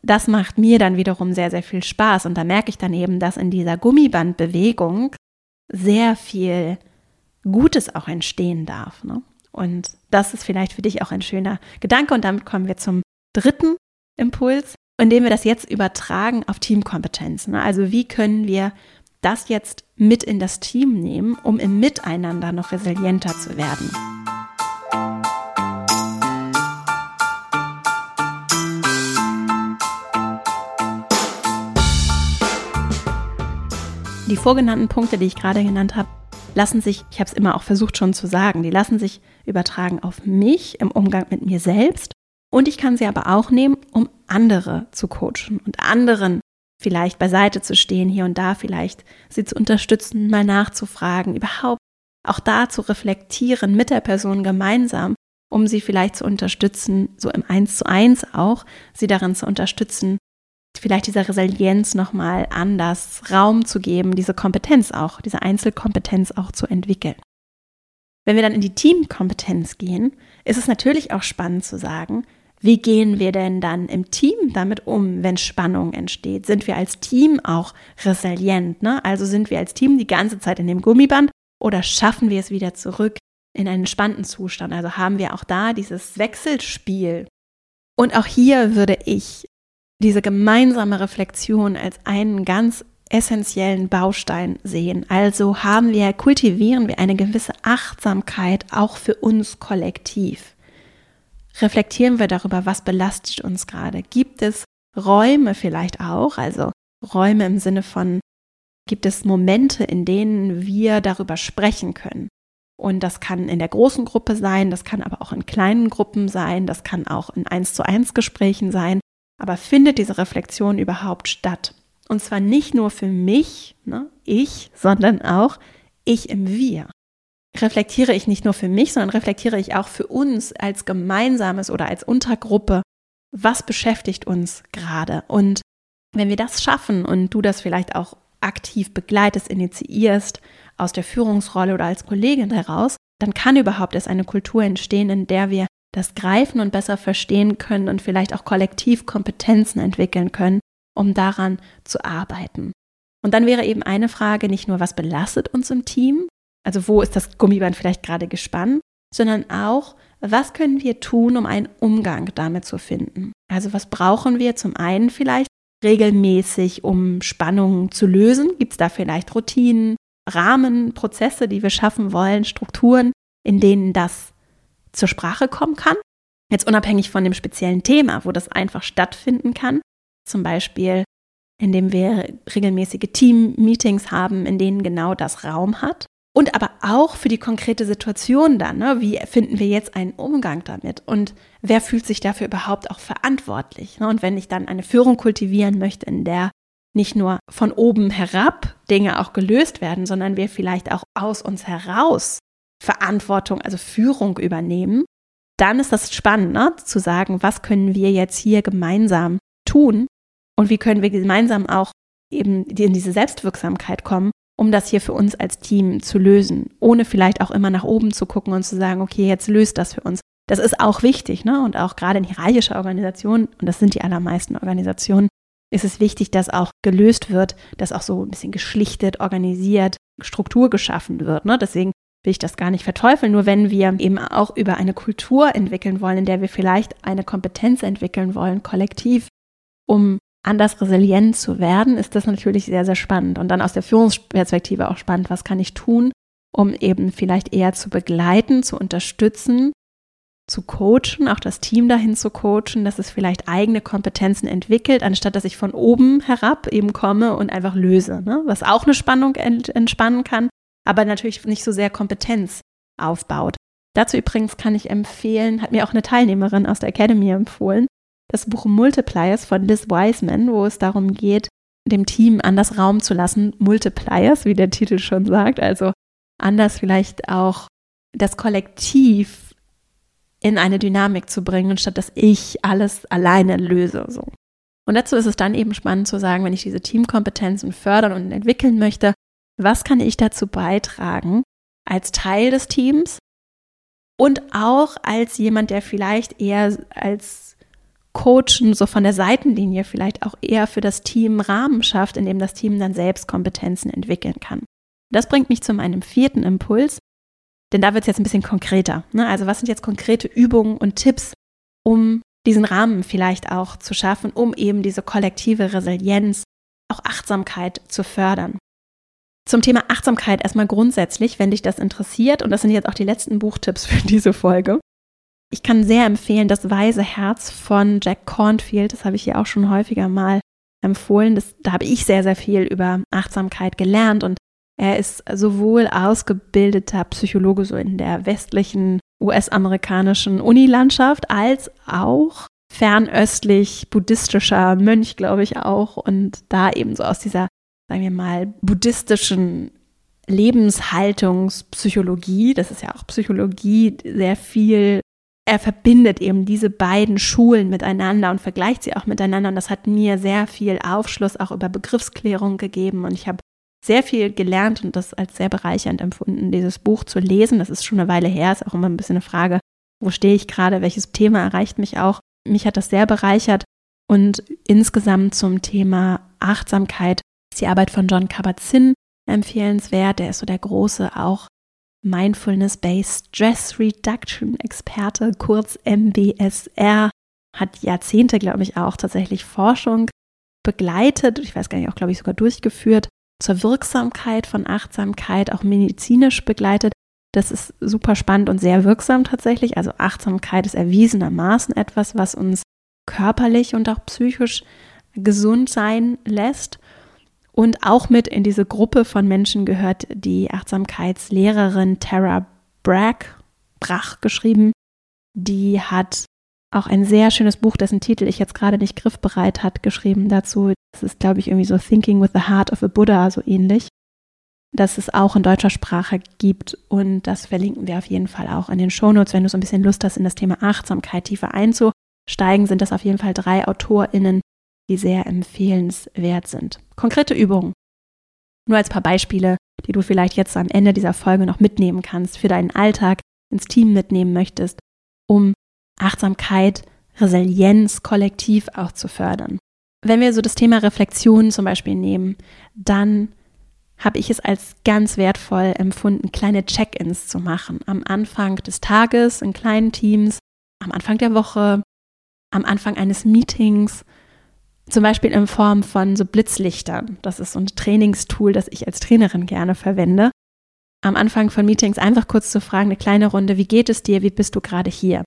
das macht mir dann wiederum sehr, sehr viel Spaß. Und da merke ich dann eben, dass in dieser Gummibandbewegung sehr viel Gutes auch entstehen darf. Ne? Und das ist vielleicht für dich auch ein schöner Gedanke. Und damit kommen wir zum dritten Impuls, indem wir das jetzt übertragen auf Teamkompetenzen. Ne? Also wie können wir das jetzt mit in das Team nehmen, um im Miteinander noch resilienter zu werden. Die vorgenannten Punkte, die ich gerade genannt habe, lassen sich, ich habe es immer auch versucht schon zu sagen, die lassen sich übertragen auf mich im Umgang mit mir selbst. Und ich kann sie aber auch nehmen, um andere zu coachen und anderen vielleicht beiseite zu stehen, hier und da vielleicht sie zu unterstützen, mal nachzufragen, überhaupt auch da zu reflektieren mit der Person gemeinsam, um sie vielleicht zu unterstützen, so im Eins zu eins auch, sie darin zu unterstützen, vielleicht dieser Resilienz nochmal anders Raum zu geben, diese Kompetenz auch, diese Einzelkompetenz auch zu entwickeln. Wenn wir dann in die Teamkompetenz gehen, ist es natürlich auch spannend zu sagen, wie gehen wir denn dann im Team damit um, wenn Spannung entsteht? Sind wir als Team auch resilient? Ne? Also sind wir als Team die ganze Zeit in dem Gummiband oder schaffen wir es wieder zurück in einen entspannten Zustand? Also haben wir auch da dieses Wechselspiel. Und auch hier würde ich diese gemeinsame Reflexion als einen ganz essentiellen Baustein sehen. Also haben wir, kultivieren wir eine gewisse Achtsamkeit auch für uns kollektiv. reflektieren wir darüber, was belastet uns gerade. Gibt es Räume vielleicht auch, also Räume im Sinne von, gibt es Momente, in denen wir darüber sprechen können. Und das kann in der großen Gruppe sein, das kann aber auch in kleinen Gruppen sein, das kann auch in eins zu eins Gesprächen sein. Aber findet diese Reflexion überhaupt statt? Und zwar nicht nur für mich, ne, ich, sondern auch ich im Wir. Reflektiere ich nicht nur für mich, sondern reflektiere ich auch für uns als gemeinsames oder als Untergruppe, was beschäftigt uns gerade. Und wenn wir das schaffen und du das vielleicht auch aktiv begleitest, initiierst, aus der Führungsrolle oder als Kollegin heraus, dann kann überhaupt erst eine Kultur entstehen, in der wir das greifen und besser verstehen können und vielleicht auch kollektiv Kompetenzen entwickeln können, um daran zu arbeiten. Und dann wäre eben eine Frage nicht nur, was belastet uns im Team, also wo ist das Gummiband vielleicht gerade gespannt, sondern auch, was können wir tun, um einen Umgang damit zu finden. Also was brauchen wir zum einen vielleicht regelmäßig, um Spannungen zu lösen? Gibt es da vielleicht Routinen, Rahmen, Prozesse, die wir schaffen wollen, Strukturen, in denen das zur Sprache kommen kann? Jetzt unabhängig von dem speziellen Thema, wo das einfach stattfinden kann. Zum Beispiel, indem wir regelmäßige Team-Meetings haben, in denen genau das Raum hat. Und aber auch für die konkrete Situation dann, ne? wie finden wir jetzt einen Umgang damit und wer fühlt sich dafür überhaupt auch verantwortlich? Ne? Und wenn ich dann eine Führung kultivieren möchte, in der nicht nur von oben herab Dinge auch gelöst werden, sondern wir vielleicht auch aus uns heraus Verantwortung, also Führung übernehmen, dann ist das spannend, ne? zu sagen, was können wir jetzt hier gemeinsam tun und wie können wir gemeinsam auch eben in diese Selbstwirksamkeit kommen, um das hier für uns als Team zu lösen, ohne vielleicht auch immer nach oben zu gucken und zu sagen, okay, jetzt löst das für uns. Das ist auch wichtig, ne? Und auch gerade in hierarchischer Organisationen, und das sind die allermeisten Organisationen, ist es wichtig, dass auch gelöst wird, dass auch so ein bisschen geschlichtet, organisiert, Struktur geschaffen wird. Ne? Deswegen will ich das gar nicht verteufeln. Nur wenn wir eben auch über eine Kultur entwickeln wollen, in der wir vielleicht eine Kompetenz entwickeln wollen, kollektiv, um anders resilient zu werden, ist das natürlich sehr, sehr spannend. Und dann aus der Führungsperspektive auch spannend, was kann ich tun, um eben vielleicht eher zu begleiten, zu unterstützen, zu coachen, auch das Team dahin zu coachen, dass es vielleicht eigene Kompetenzen entwickelt, anstatt dass ich von oben herab eben komme und einfach löse, ne? was auch eine Spannung entspannen kann, aber natürlich nicht so sehr Kompetenz aufbaut. Dazu übrigens kann ich empfehlen, hat mir auch eine Teilnehmerin aus der Academy empfohlen, das Buch Multipliers von Liz Wiseman, wo es darum geht, dem Team anders Raum zu lassen. Multipliers, wie der Titel schon sagt, also anders vielleicht auch das Kollektiv in eine Dynamik zu bringen, statt dass ich alles alleine löse. So. Und dazu ist es dann eben spannend zu sagen, wenn ich diese Teamkompetenzen fördern und entwickeln möchte, was kann ich dazu beitragen als Teil des Teams und auch als jemand, der vielleicht eher als Coachen so von der Seitenlinie vielleicht auch eher für das Team Rahmen schafft, in dem das Team dann selbst Kompetenzen entwickeln kann. Das bringt mich zu meinem vierten Impuls, denn da wird es jetzt ein bisschen konkreter. Ne? Also was sind jetzt konkrete Übungen und Tipps, um diesen Rahmen vielleicht auch zu schaffen, um eben diese kollektive Resilienz, auch Achtsamkeit zu fördern. Zum Thema Achtsamkeit erstmal grundsätzlich, wenn dich das interessiert, und das sind jetzt auch die letzten Buchtipps für diese Folge, ich kann sehr empfehlen, das Weise Herz von Jack Cornfield. Das habe ich hier auch schon häufiger mal empfohlen. Das, da habe ich sehr, sehr viel über Achtsamkeit gelernt und er ist sowohl ausgebildeter Psychologe so in der westlichen US-amerikanischen Unilandschaft als auch fernöstlich buddhistischer Mönch, glaube ich auch. Und da eben so aus dieser, sagen wir mal, buddhistischen Lebenshaltungspsychologie, das ist ja auch Psychologie, sehr viel er verbindet eben diese beiden Schulen miteinander und vergleicht sie auch miteinander. Und das hat mir sehr viel Aufschluss auch über Begriffsklärung gegeben. Und ich habe sehr viel gelernt und das als sehr bereichernd empfunden, dieses Buch zu lesen. Das ist schon eine Weile her, ist auch immer ein bisschen eine Frage, wo stehe ich gerade, welches Thema erreicht mich auch. Mich hat das sehr bereichert. Und insgesamt zum Thema Achtsamkeit ist die Arbeit von John Kabat-Zinn empfehlenswert. Der ist so der große auch Mindfulness-Based Stress Reduction Experte, kurz MBSR, hat Jahrzehnte, glaube ich, auch tatsächlich Forschung begleitet, ich weiß gar nicht, auch glaube ich sogar durchgeführt, zur Wirksamkeit von Achtsamkeit, auch medizinisch begleitet. Das ist super spannend und sehr wirksam tatsächlich. Also Achtsamkeit ist erwiesenermaßen etwas, was uns körperlich und auch psychisch gesund sein lässt. Und auch mit in diese Gruppe von Menschen gehört die Achtsamkeitslehrerin Tara Bragg, Brach geschrieben. Die hat auch ein sehr schönes Buch, dessen Titel ich jetzt gerade nicht griffbereit hat, geschrieben dazu. Das ist, glaube ich, irgendwie so Thinking with the Heart of a Buddha, so ähnlich. Das es auch in deutscher Sprache gibt. Und das verlinken wir auf jeden Fall auch in den Shownotes. Wenn du so ein bisschen Lust hast, in das Thema Achtsamkeit tiefer einzusteigen, sind das auf jeden Fall drei AutorInnen, die sehr empfehlenswert sind. Konkrete Übungen. Nur als paar Beispiele, die du vielleicht jetzt am Ende dieser Folge noch mitnehmen kannst, für deinen Alltag ins Team mitnehmen möchtest, um Achtsamkeit, Resilienz kollektiv auch zu fördern. Wenn wir so das Thema Reflexion zum Beispiel nehmen, dann habe ich es als ganz wertvoll empfunden, kleine Check-ins zu machen. Am Anfang des Tages in kleinen Teams, am Anfang der Woche, am Anfang eines Meetings, zum Beispiel in Form von so Blitzlichtern. Das ist so ein Trainingstool, das ich als Trainerin gerne verwende. Am Anfang von Meetings einfach kurz zu fragen, eine kleine Runde, wie geht es dir, wie bist du gerade hier?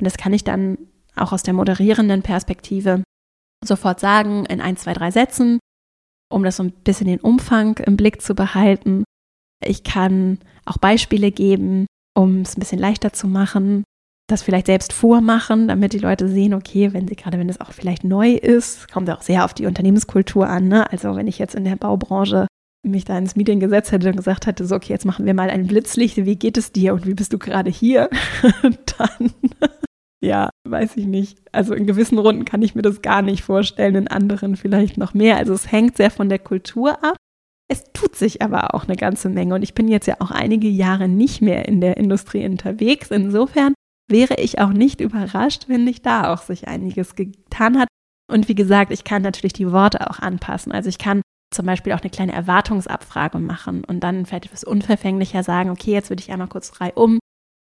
Und das kann ich dann auch aus der moderierenden Perspektive sofort sagen in ein, zwei, drei Sätzen, um das so ein bisschen den Umfang im Blick zu behalten. Ich kann auch Beispiele geben, um es ein bisschen leichter zu machen, das vielleicht selbst vormachen, damit die Leute sehen, okay, wenn sie gerade, wenn es auch vielleicht neu ist, kommt auch sehr auf die Unternehmenskultur an. Ne? Also wenn ich jetzt in der Baubranche mich da ins Meeting gesetzt hätte und gesagt hätte, so, okay, jetzt machen wir mal ein Blitzlicht, wie geht es dir und wie bist du gerade hier? Dann, ja, weiß ich nicht. Also in gewissen Runden kann ich mir das gar nicht vorstellen, in anderen vielleicht noch mehr. Also es hängt sehr von der Kultur ab. Es tut sich aber auch eine ganze Menge und ich bin jetzt ja auch einige Jahre nicht mehr in der Industrie unterwegs. Insofern wäre ich auch nicht überrascht, wenn nicht da auch sich einiges getan hat. Und wie gesagt, ich kann natürlich die Worte auch anpassen. Also ich kann zum Beispiel auch eine kleine Erwartungsabfrage machen und dann vielleicht etwas unverfänglicher sagen, okay, jetzt würde ich einmal kurz frei um.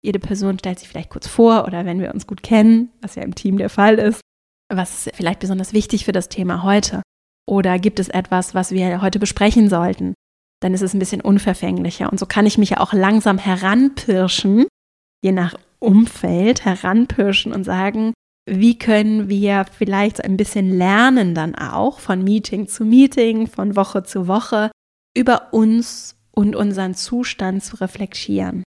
Jede Person stellt sich vielleicht kurz vor oder wenn wir uns gut kennen, was ja im Team der Fall ist, was ist vielleicht besonders wichtig für das Thema heute? Oder gibt es etwas, was wir heute besprechen sollten? Dann ist es ein bisschen unverfänglicher. Und so kann ich mich ja auch langsam heranpirschen, je nach Umfeld, heranpirschen und sagen, wie können wir vielleicht ein bisschen lernen dann auch von Meeting zu Meeting, von Woche zu Woche über uns und unseren Zustand zu reflektieren.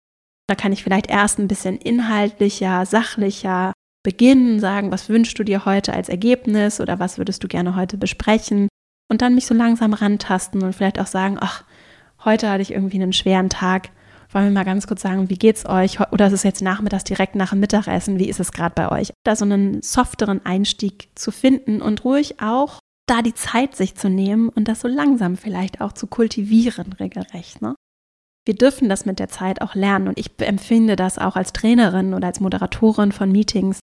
Da kann ich vielleicht erst ein bisschen inhaltlicher, sachlicher beginnen, sagen, was wünschst du dir heute als Ergebnis oder was würdest du gerne heute besprechen und dann mich so langsam rantasten und vielleicht auch sagen, ach, heute hatte ich irgendwie einen schweren Tag, wollen wir mal ganz kurz sagen, wie geht's euch? Oder ist es jetzt nachmittags direkt nach dem Mittagessen? Wie ist es gerade bei euch? Da so einen softeren Einstieg zu finden und ruhig auch da die Zeit sich zu nehmen und das so langsam vielleicht auch zu kultivieren, regelrecht. Ne? Wir dürfen das mit der Zeit auch lernen und ich empfinde das auch als Trainerin oder als Moderatorin von Meetings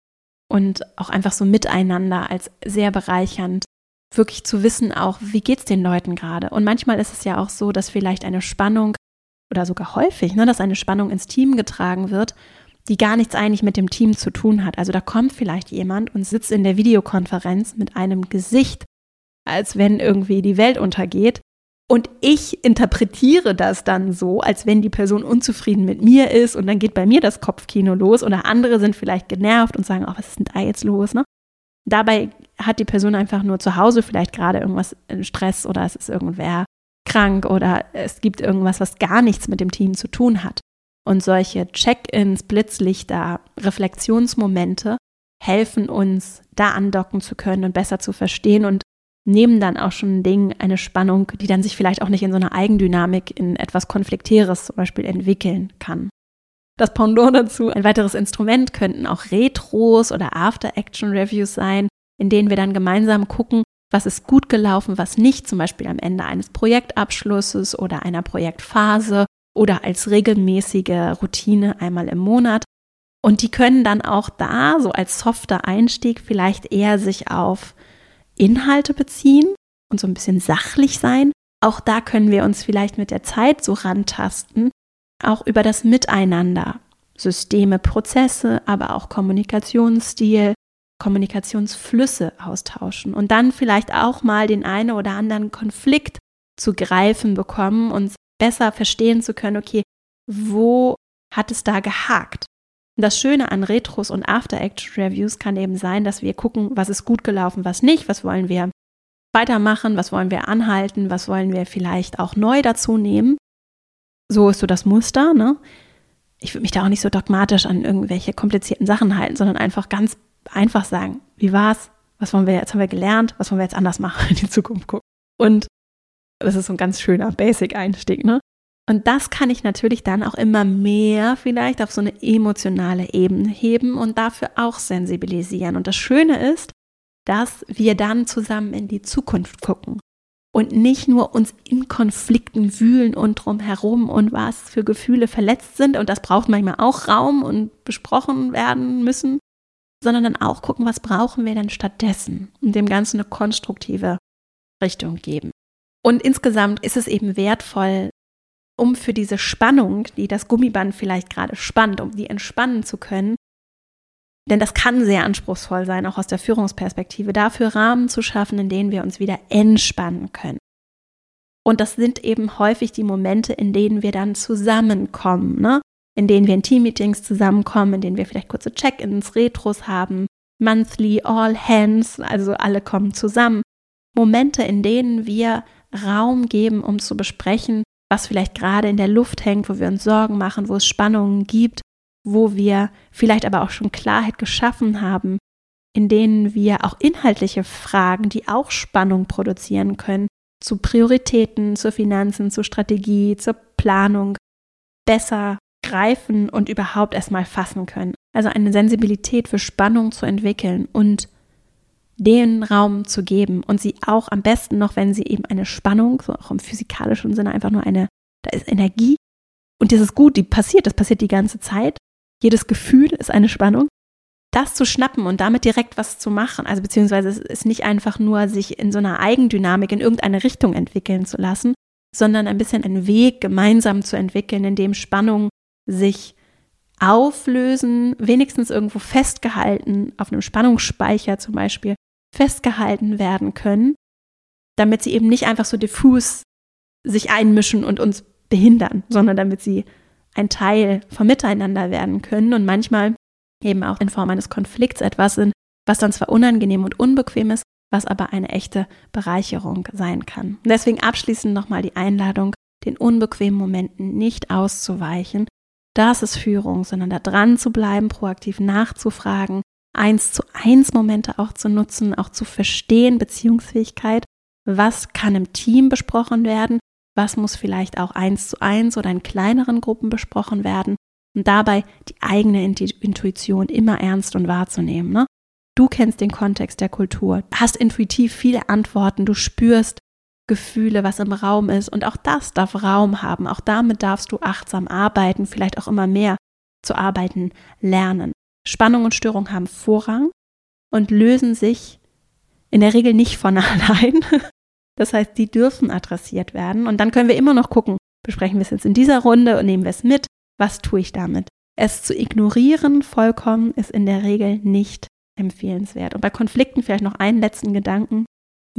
und auch einfach so miteinander als sehr bereichernd, wirklich zu wissen auch, wie geht's den Leuten gerade. Und manchmal ist es ja auch so, dass vielleicht eine Spannung oder sogar häufig, ne, dass eine Spannung ins Team getragen wird, die gar nichts eigentlich mit dem Team zu tun hat. Also da kommt vielleicht jemand und sitzt in der Videokonferenz mit einem Gesicht, als wenn irgendwie die Welt untergeht. Und ich interpretiere das dann so, als wenn die Person unzufrieden mit mir ist und dann geht bei mir das Kopfkino los oder andere sind vielleicht genervt und sagen, oh, was ist denn da jetzt los? Ne? Dabei hat die Person einfach nur zu Hause vielleicht gerade irgendwas in Stress oder es ist irgendwer krank oder es gibt irgendwas, was gar nichts mit dem Team zu tun hat. Und solche Check-ins, Blitzlichter, Reflexionsmomente helfen uns, da andocken zu können und besser zu verstehen und nehmen dann auch schon ein Ding, eine Spannung, die dann sich vielleicht auch nicht in so einer Eigendynamik in etwas Konfliktäres zum Beispiel entwickeln kann. Das Pendant dazu, ein weiteres Instrument könnten auch Retros oder After-Action-Reviews sein, in denen wir dann gemeinsam gucken, was ist gut gelaufen, was nicht, zum Beispiel am Ende eines Projektabschlusses oder einer Projektphase oder als regelmäßige Routine einmal im Monat. Und die können dann auch da, so als softer Einstieg, vielleicht eher sich auf Inhalte beziehen und so ein bisschen sachlich sein. Auch da können wir uns vielleicht mit der Zeit so rantasten, auch über das Miteinander. Systeme, Prozesse, aber auch Kommunikationsstil, Kommunikationsflüsse austauschen und dann vielleicht auch mal den einen oder anderen Konflikt zu greifen bekommen und besser verstehen zu können, okay, wo hat es da gehakt? Und das Schöne an Retros und After-Action-Reviews kann eben sein, dass wir gucken, was ist gut gelaufen, was nicht, was wollen wir weitermachen, was wollen wir anhalten, was wollen wir vielleicht auch neu dazu nehmen. So ist so das Muster, ne? Ich würde mich da auch nicht so dogmatisch an irgendwelche komplizierten Sachen halten, sondern einfach ganz einfach sagen, wie war's? Was wollen wir jetzt haben wir gelernt? Was wollen wir jetzt anders machen in die Zukunft gucken? Und das ist so ein ganz schöner Basic-Einstieg, ne? Und das kann ich natürlich dann auch immer mehr vielleicht auf so eine emotionale Ebene heben und dafür auch sensibilisieren. Und das Schöne ist, dass wir dann zusammen in die Zukunft gucken und nicht nur uns in Konflikten wühlen und drumherum und was für Gefühle verletzt sind. Und das braucht manchmal auch Raum und besprochen werden müssen, sondern dann auch gucken, was brauchen wir denn stattdessen und dem Ganzen eine konstruktive Richtung geben. Und insgesamt ist es eben wertvoll, um für diese Spannung, die das Gummiband vielleicht gerade spannt, um die entspannen zu können, denn das kann sehr anspruchsvoll sein, auch aus der Führungsperspektive, dafür Rahmen zu schaffen, in denen wir uns wieder entspannen können. Und das sind eben häufig die Momente, in denen wir dann zusammenkommen, ne? In denen wir in Teammeetings zusammenkommen, in denen wir vielleicht kurze Check-ins, Retros haben, monthly, all hands, also alle kommen zusammen. Momente, in denen wir Raum geben, um zu besprechen, was vielleicht gerade in der Luft hängt, wo wir uns Sorgen machen, wo es Spannungen gibt, wo wir vielleicht aber auch schon Klarheit geschaffen haben, in denen wir auch inhaltliche Fragen, die auch Spannung produzieren können, zu Prioritäten, zu Finanzen, zu Strategie, zur Planung besser greifen und überhaupt erstmal fassen können. Also eine Sensibilität für Spannung zu entwickeln und den Raum zu geben und sie auch am besten noch, wenn sie eben eine Spannung, so auch im physikalischen Sinne einfach nur eine, da ist Energie und das ist gut, die passiert, das passiert die ganze Zeit. Jedes Gefühl ist eine Spannung. Das zu schnappen und damit direkt was zu machen, also beziehungsweise es ist nicht einfach nur sich in so einer Eigendynamik in irgendeine Richtung entwickeln zu lassen, sondern ein bisschen einen Weg gemeinsam zu entwickeln, in dem Spannungen sich auflösen, wenigstens irgendwo festgehalten, auf einem Spannungsspeicher zum Beispiel, festgehalten werden können, damit sie eben nicht einfach so diffus sich einmischen und uns behindern, sondern damit sie ein Teil vom Miteinander werden können und manchmal eben auch in Form eines Konflikts etwas sind, was dann zwar unangenehm und unbequem ist, was aber eine echte Bereicherung sein kann. Deswegen abschließend nochmal die Einladung, den unbequemen Momenten nicht auszuweichen. Das ist Führung, sondern da dran zu bleiben, proaktiv nachzufragen, eins zu eins Momente auch zu nutzen, auch zu verstehen, Beziehungsfähigkeit. Was kann im Team besprochen werden? Was muss vielleicht auch eins zu eins oder in kleineren Gruppen besprochen werden? Und dabei die eigene Intuition immer ernst und wahrzunehmen. Ne? Du kennst den Kontext der Kultur, hast intuitiv viele Antworten, du spürst Gefühle, was im Raum ist. Und auch das darf Raum haben. Auch damit darfst du achtsam arbeiten, vielleicht auch immer mehr zu arbeiten lernen. Spannung und Störung haben Vorrang und lösen sich in der Regel nicht von allein. Das heißt, die dürfen adressiert werden. Und dann können wir immer noch gucken, besprechen wir es jetzt in dieser Runde und nehmen wir es mit. Was tue ich damit? Es zu ignorieren vollkommen ist in der Regel nicht empfehlenswert. Und bei Konflikten vielleicht noch einen letzten Gedanken.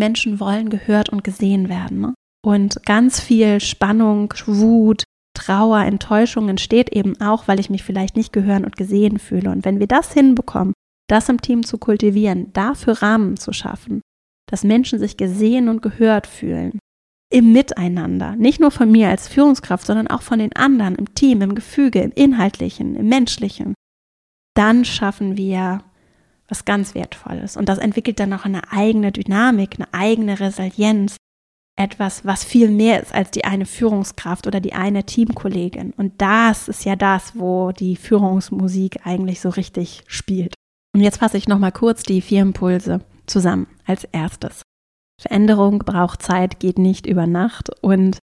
Menschen wollen gehört und gesehen werden. Ne? Und ganz viel Spannung, Wut, Trauer, Enttäuschung entsteht eben auch, weil ich mich vielleicht nicht gehören und gesehen fühle. Und wenn wir das hinbekommen, das im Team zu kultivieren, dafür Rahmen zu schaffen, dass Menschen sich gesehen und gehört fühlen, im Miteinander, nicht nur von mir als Führungskraft, sondern auch von den anderen, im Team, im Gefüge, im Inhaltlichen, im Menschlichen, dann schaffen wir was ganz Wertvolles. Und das entwickelt dann auch eine eigene Dynamik, eine eigene Resilienz, etwas, was viel mehr ist als die eine Führungskraft oder die eine Teamkollegin. Und das ist ja das, wo die Führungsmusik eigentlich so richtig spielt. Und jetzt fasse ich nochmal kurz die vier Impulse zusammen als erstes. Veränderung braucht Zeit, geht nicht über Nacht und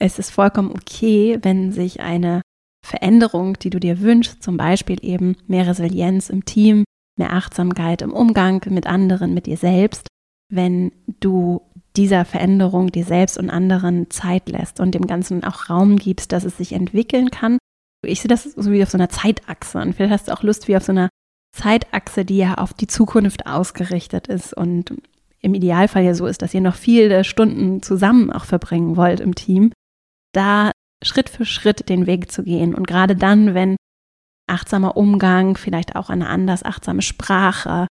es ist vollkommen okay, wenn sich eine Veränderung, die du dir wünschst, zum Beispiel eben mehr Resilienz im Team, mehr Achtsamkeit im Umgang mit anderen, mit dir selbst, wenn du dieser Veränderung dir selbst und anderen Zeit lässt und dem Ganzen auch Raum gibst, dass es sich entwickeln kann. Ich sehe das so wie auf so einer Zeitachse und vielleicht hast du auch Lust wie auf so einer Zeitachse, die ja auf die Zukunft ausgerichtet ist und im Idealfall ja so ist, dass ihr noch viele Stunden zusammen auch verbringen wollt im Team. Da Schritt für Schritt den Weg zu gehen. Und gerade dann, wenn achtsamer Umgang, vielleicht auch eine anders achtsame Sprache,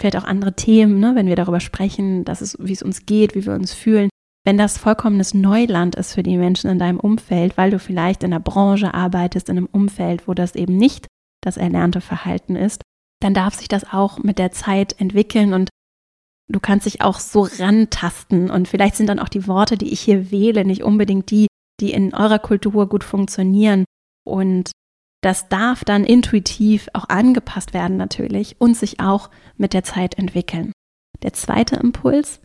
vielleicht auch andere Themen, ne, wenn wir darüber sprechen, dass es, wie es uns geht, wie wir uns fühlen, wenn das vollkommenes Neuland ist für die Menschen in deinem Umfeld, weil du vielleicht in einer Branche arbeitest, in einem Umfeld, wo das eben nicht das erlernte Verhalten ist, dann darf sich das auch mit der Zeit entwickeln und du kannst dich auch so rantasten. Und vielleicht sind dann auch die Worte, die ich hier wähle, nicht unbedingt die, die in eurer Kultur gut funktionieren. Und das darf dann intuitiv auch angepasst werden natürlich und sich auch mit der Zeit entwickeln. Der zweite Impuls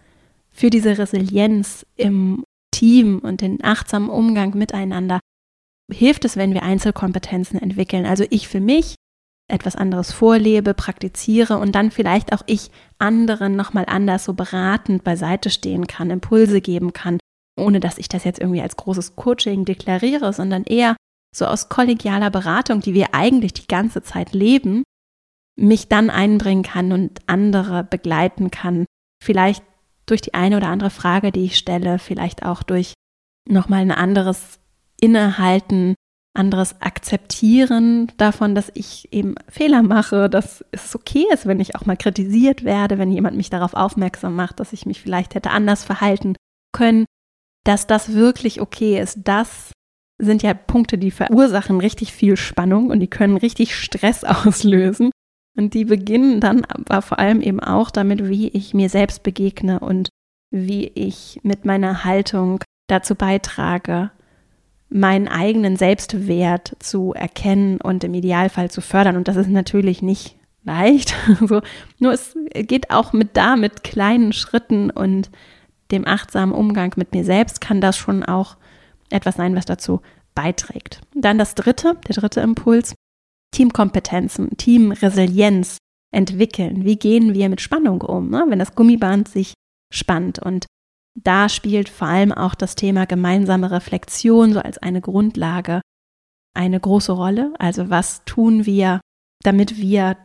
für diese Resilienz im Team und den achtsamen Umgang miteinander hilft es, wenn wir Einzelkompetenzen entwickeln. Also ich für mich etwas anderes vorlebe, praktiziere und dann vielleicht auch ich anderen nochmal anders so beratend beiseite stehen kann, Impulse geben kann, ohne dass ich das jetzt irgendwie als großes Coaching deklariere, sondern eher so aus kollegialer Beratung, die wir eigentlich die ganze Zeit leben, mich dann einbringen kann und andere begleiten kann. Vielleicht durch die eine oder andere Frage, die ich stelle, vielleicht auch durch nochmal ein anderes Innehalten, anderes Akzeptieren davon, dass ich eben Fehler mache, dass es okay ist, wenn ich auch mal kritisiert werde, wenn jemand mich darauf aufmerksam macht, dass ich mich vielleicht hätte anders verhalten können, dass das wirklich okay ist. Das sind ja Punkte, die verursachen richtig viel Spannung und die können richtig Stress auslösen. Und die beginnen dann aber vor allem eben auch damit, wie ich mir selbst begegne und wie ich mit meiner Haltung dazu beitrage, meinen eigenen Selbstwert zu erkennen und im Idealfall zu fördern. Und das ist natürlich nicht leicht. so, nur es geht auch mit da, mit kleinen Schritten und dem achtsamen Umgang mit mir selbst kann das schon auch etwas sein, was dazu beiträgt. Dann das dritte, der dritte Impuls, Teamkompetenzen, Teamresilienz entwickeln. Wie gehen wir mit Spannung um, ne? wenn das Gummiband sich spannt? Und da spielt vor allem auch das Thema gemeinsame Reflexion so als eine Grundlage eine große Rolle. Also was tun wir, damit wir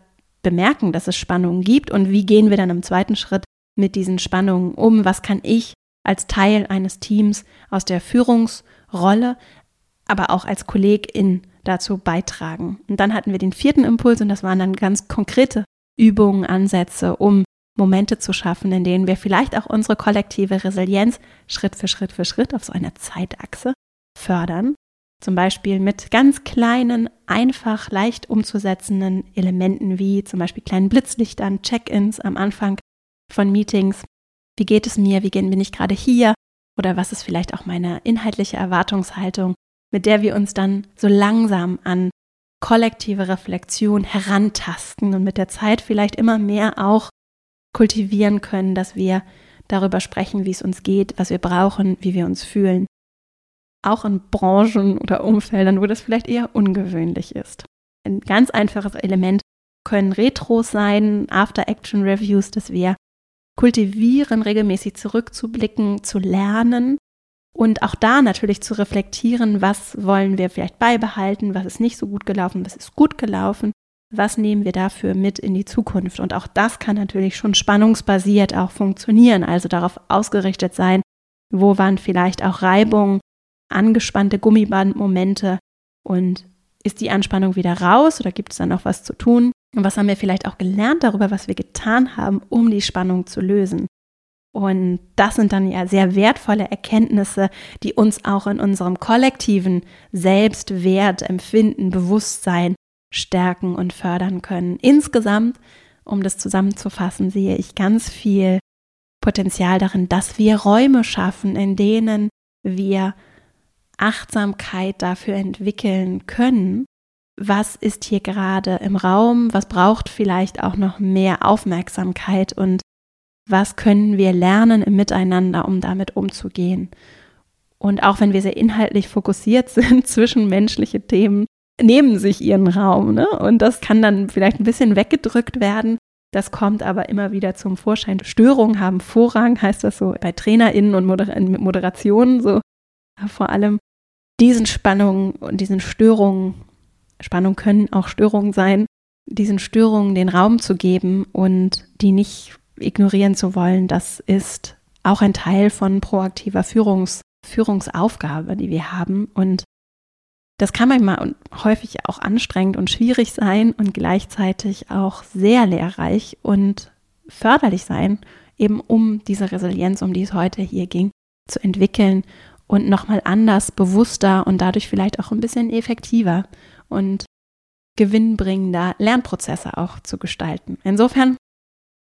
bemerken, dass es Spannungen gibt und wie gehen wir dann im zweiten Schritt mit diesen Spannungen um? Was kann ich als Teil eines Teams aus der Führungsrolle, aber auch als Kollegin dazu beitragen. Und dann hatten wir den vierten Impuls und das waren dann ganz konkrete Übungen, Ansätze, um Momente zu schaffen, in denen wir vielleicht auch unsere kollektive Resilienz Schritt für Schritt für Schritt auf so einer Zeitachse fördern. Zum Beispiel mit ganz kleinen, einfach leicht umzusetzenden Elementen wie zum Beispiel kleinen Blitzlichtern, Check-ins am Anfang von Meetings. Wie geht es mir? Wie bin ich gerade hier? Oder was ist vielleicht auch meine inhaltliche Erwartungshaltung? mit der wir uns dann so langsam an kollektive Reflexion herantasten und mit der Zeit vielleicht immer mehr auch kultivieren können, dass wir darüber sprechen, wie es uns geht, was wir brauchen, wie wir uns fühlen. Auch in Branchen oder Umfeldern, wo das vielleicht eher ungewöhnlich ist. Ein ganz einfaches Element können Retros sein, After-Action-Reviews, dass wir kultivieren, regelmäßig zurückzublicken, zu lernen und auch da natürlich zu reflektieren, was wollen wir vielleicht beibehalten, was ist nicht so gut gelaufen, was ist gut gelaufen, was nehmen wir dafür mit in die Zukunft. Und auch das kann natürlich schon spannungsbasiert auch funktionieren, also darauf ausgerichtet sein, wo waren vielleicht auch Reibungen, angespannte Gummibandmomente und ist die Anspannung wieder raus oder gibt es dann noch was zu tun? Und was haben wir vielleicht auch gelernt darüber, was wir getan haben, um die Spannung zu lösen? Und das sind dann ja sehr wertvolle Erkenntnisse, die uns auch in unserem kollektiven Selbstwert, Empfinden, Bewusstsein stärken und fördern können. Insgesamt, um das zusammenzufassen, sehe ich ganz viel Potenzial darin, dass wir Räume schaffen, in denen wir Achtsamkeit dafür entwickeln können, was ist hier gerade im Raum, was braucht vielleicht auch noch mehr Aufmerksamkeit und was können wir lernen im Miteinander, um damit umzugehen. Und auch wenn wir sehr inhaltlich fokussiert sind, zwischenmenschliche Themen nehmen sich ihren Raum. Ne? Und das kann dann vielleicht ein bisschen weggedrückt werden. Das kommt aber immer wieder zum Vorschein. Störungen haben Vorrang, heißt das so bei TrainerInnen und Moder Moderationen so. Vor allem diesen Spannungen und diesen Störungen, Spannungen können auch Störungen sein, diesen Störungen den Raum zu geben und die nicht ignorieren zu wollen, das ist auch ein Teil von proaktiver Führungs Führungsaufgabe, die wir haben. Und Das kann manchmal häufig auch anstrengend und schwierig sein und gleichzeitig auch sehr lehrreich und förderlich sein, eben um diese Resilienz, um die es heute hier ging, zu entwickeln und nochmal anders, bewusster und dadurch vielleicht auch ein bisschen effektiver und gewinnbringender Lernprozesse auch zu gestalten. Insofern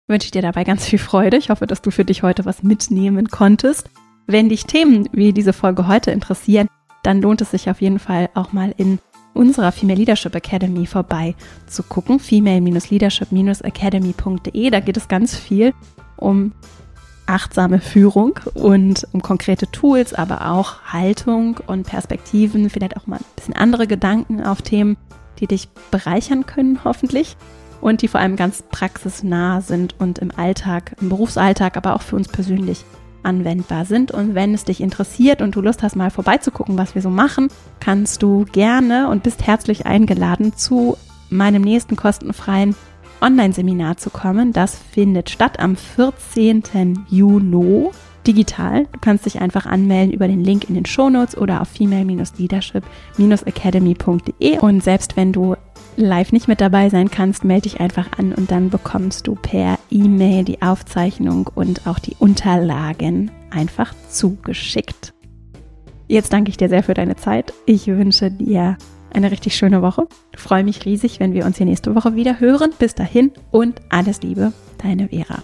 wünsche ich dir dabei ganz viel Freude. Ich hoffe, dass du für dich heute was mitnehmen konntest. Wenn dich Themen wie diese Folge heute interessieren, dann lohnt es sich auf jeden Fall auch mal in unserer Female Leadership Academy vorbei zu gucken. Female-leadership-academy.de. Da geht es ganz viel um achtsame Führung und um konkrete Tools, aber auch Haltung und Perspektiven, vielleicht auch mal ein bisschen andere Gedanken auf Themen, die dich bereichern können, hoffentlich. Und die vor allem ganz praxisnah sind und im Alltag, im Berufsalltag, aber auch für uns persönlich anwendbar sind. Und wenn es dich interessiert und du Lust hast, mal vorbeizugucken, was wir so machen, kannst du gerne und bist herzlich eingeladen, zu meinem nächsten kostenfreien Online-Seminar zu kommen. Das findet statt am 14. Juni digital. Du kannst dich einfach anmelden über den Link in den Shownotes oder auf female-leadership-academy.de. Und selbst wenn du live nicht mit dabei sein kannst, melde dich einfach an und dann bekommst du per E-Mail die Aufzeichnung und auch die Unterlagen einfach zugeschickt. Jetzt danke ich dir sehr für deine Zeit. Ich wünsche dir eine richtig schöne Woche. Ich freue mich riesig, wenn wir uns hier nächste Woche wieder hören. Bis dahin und alles Liebe, deine Vera.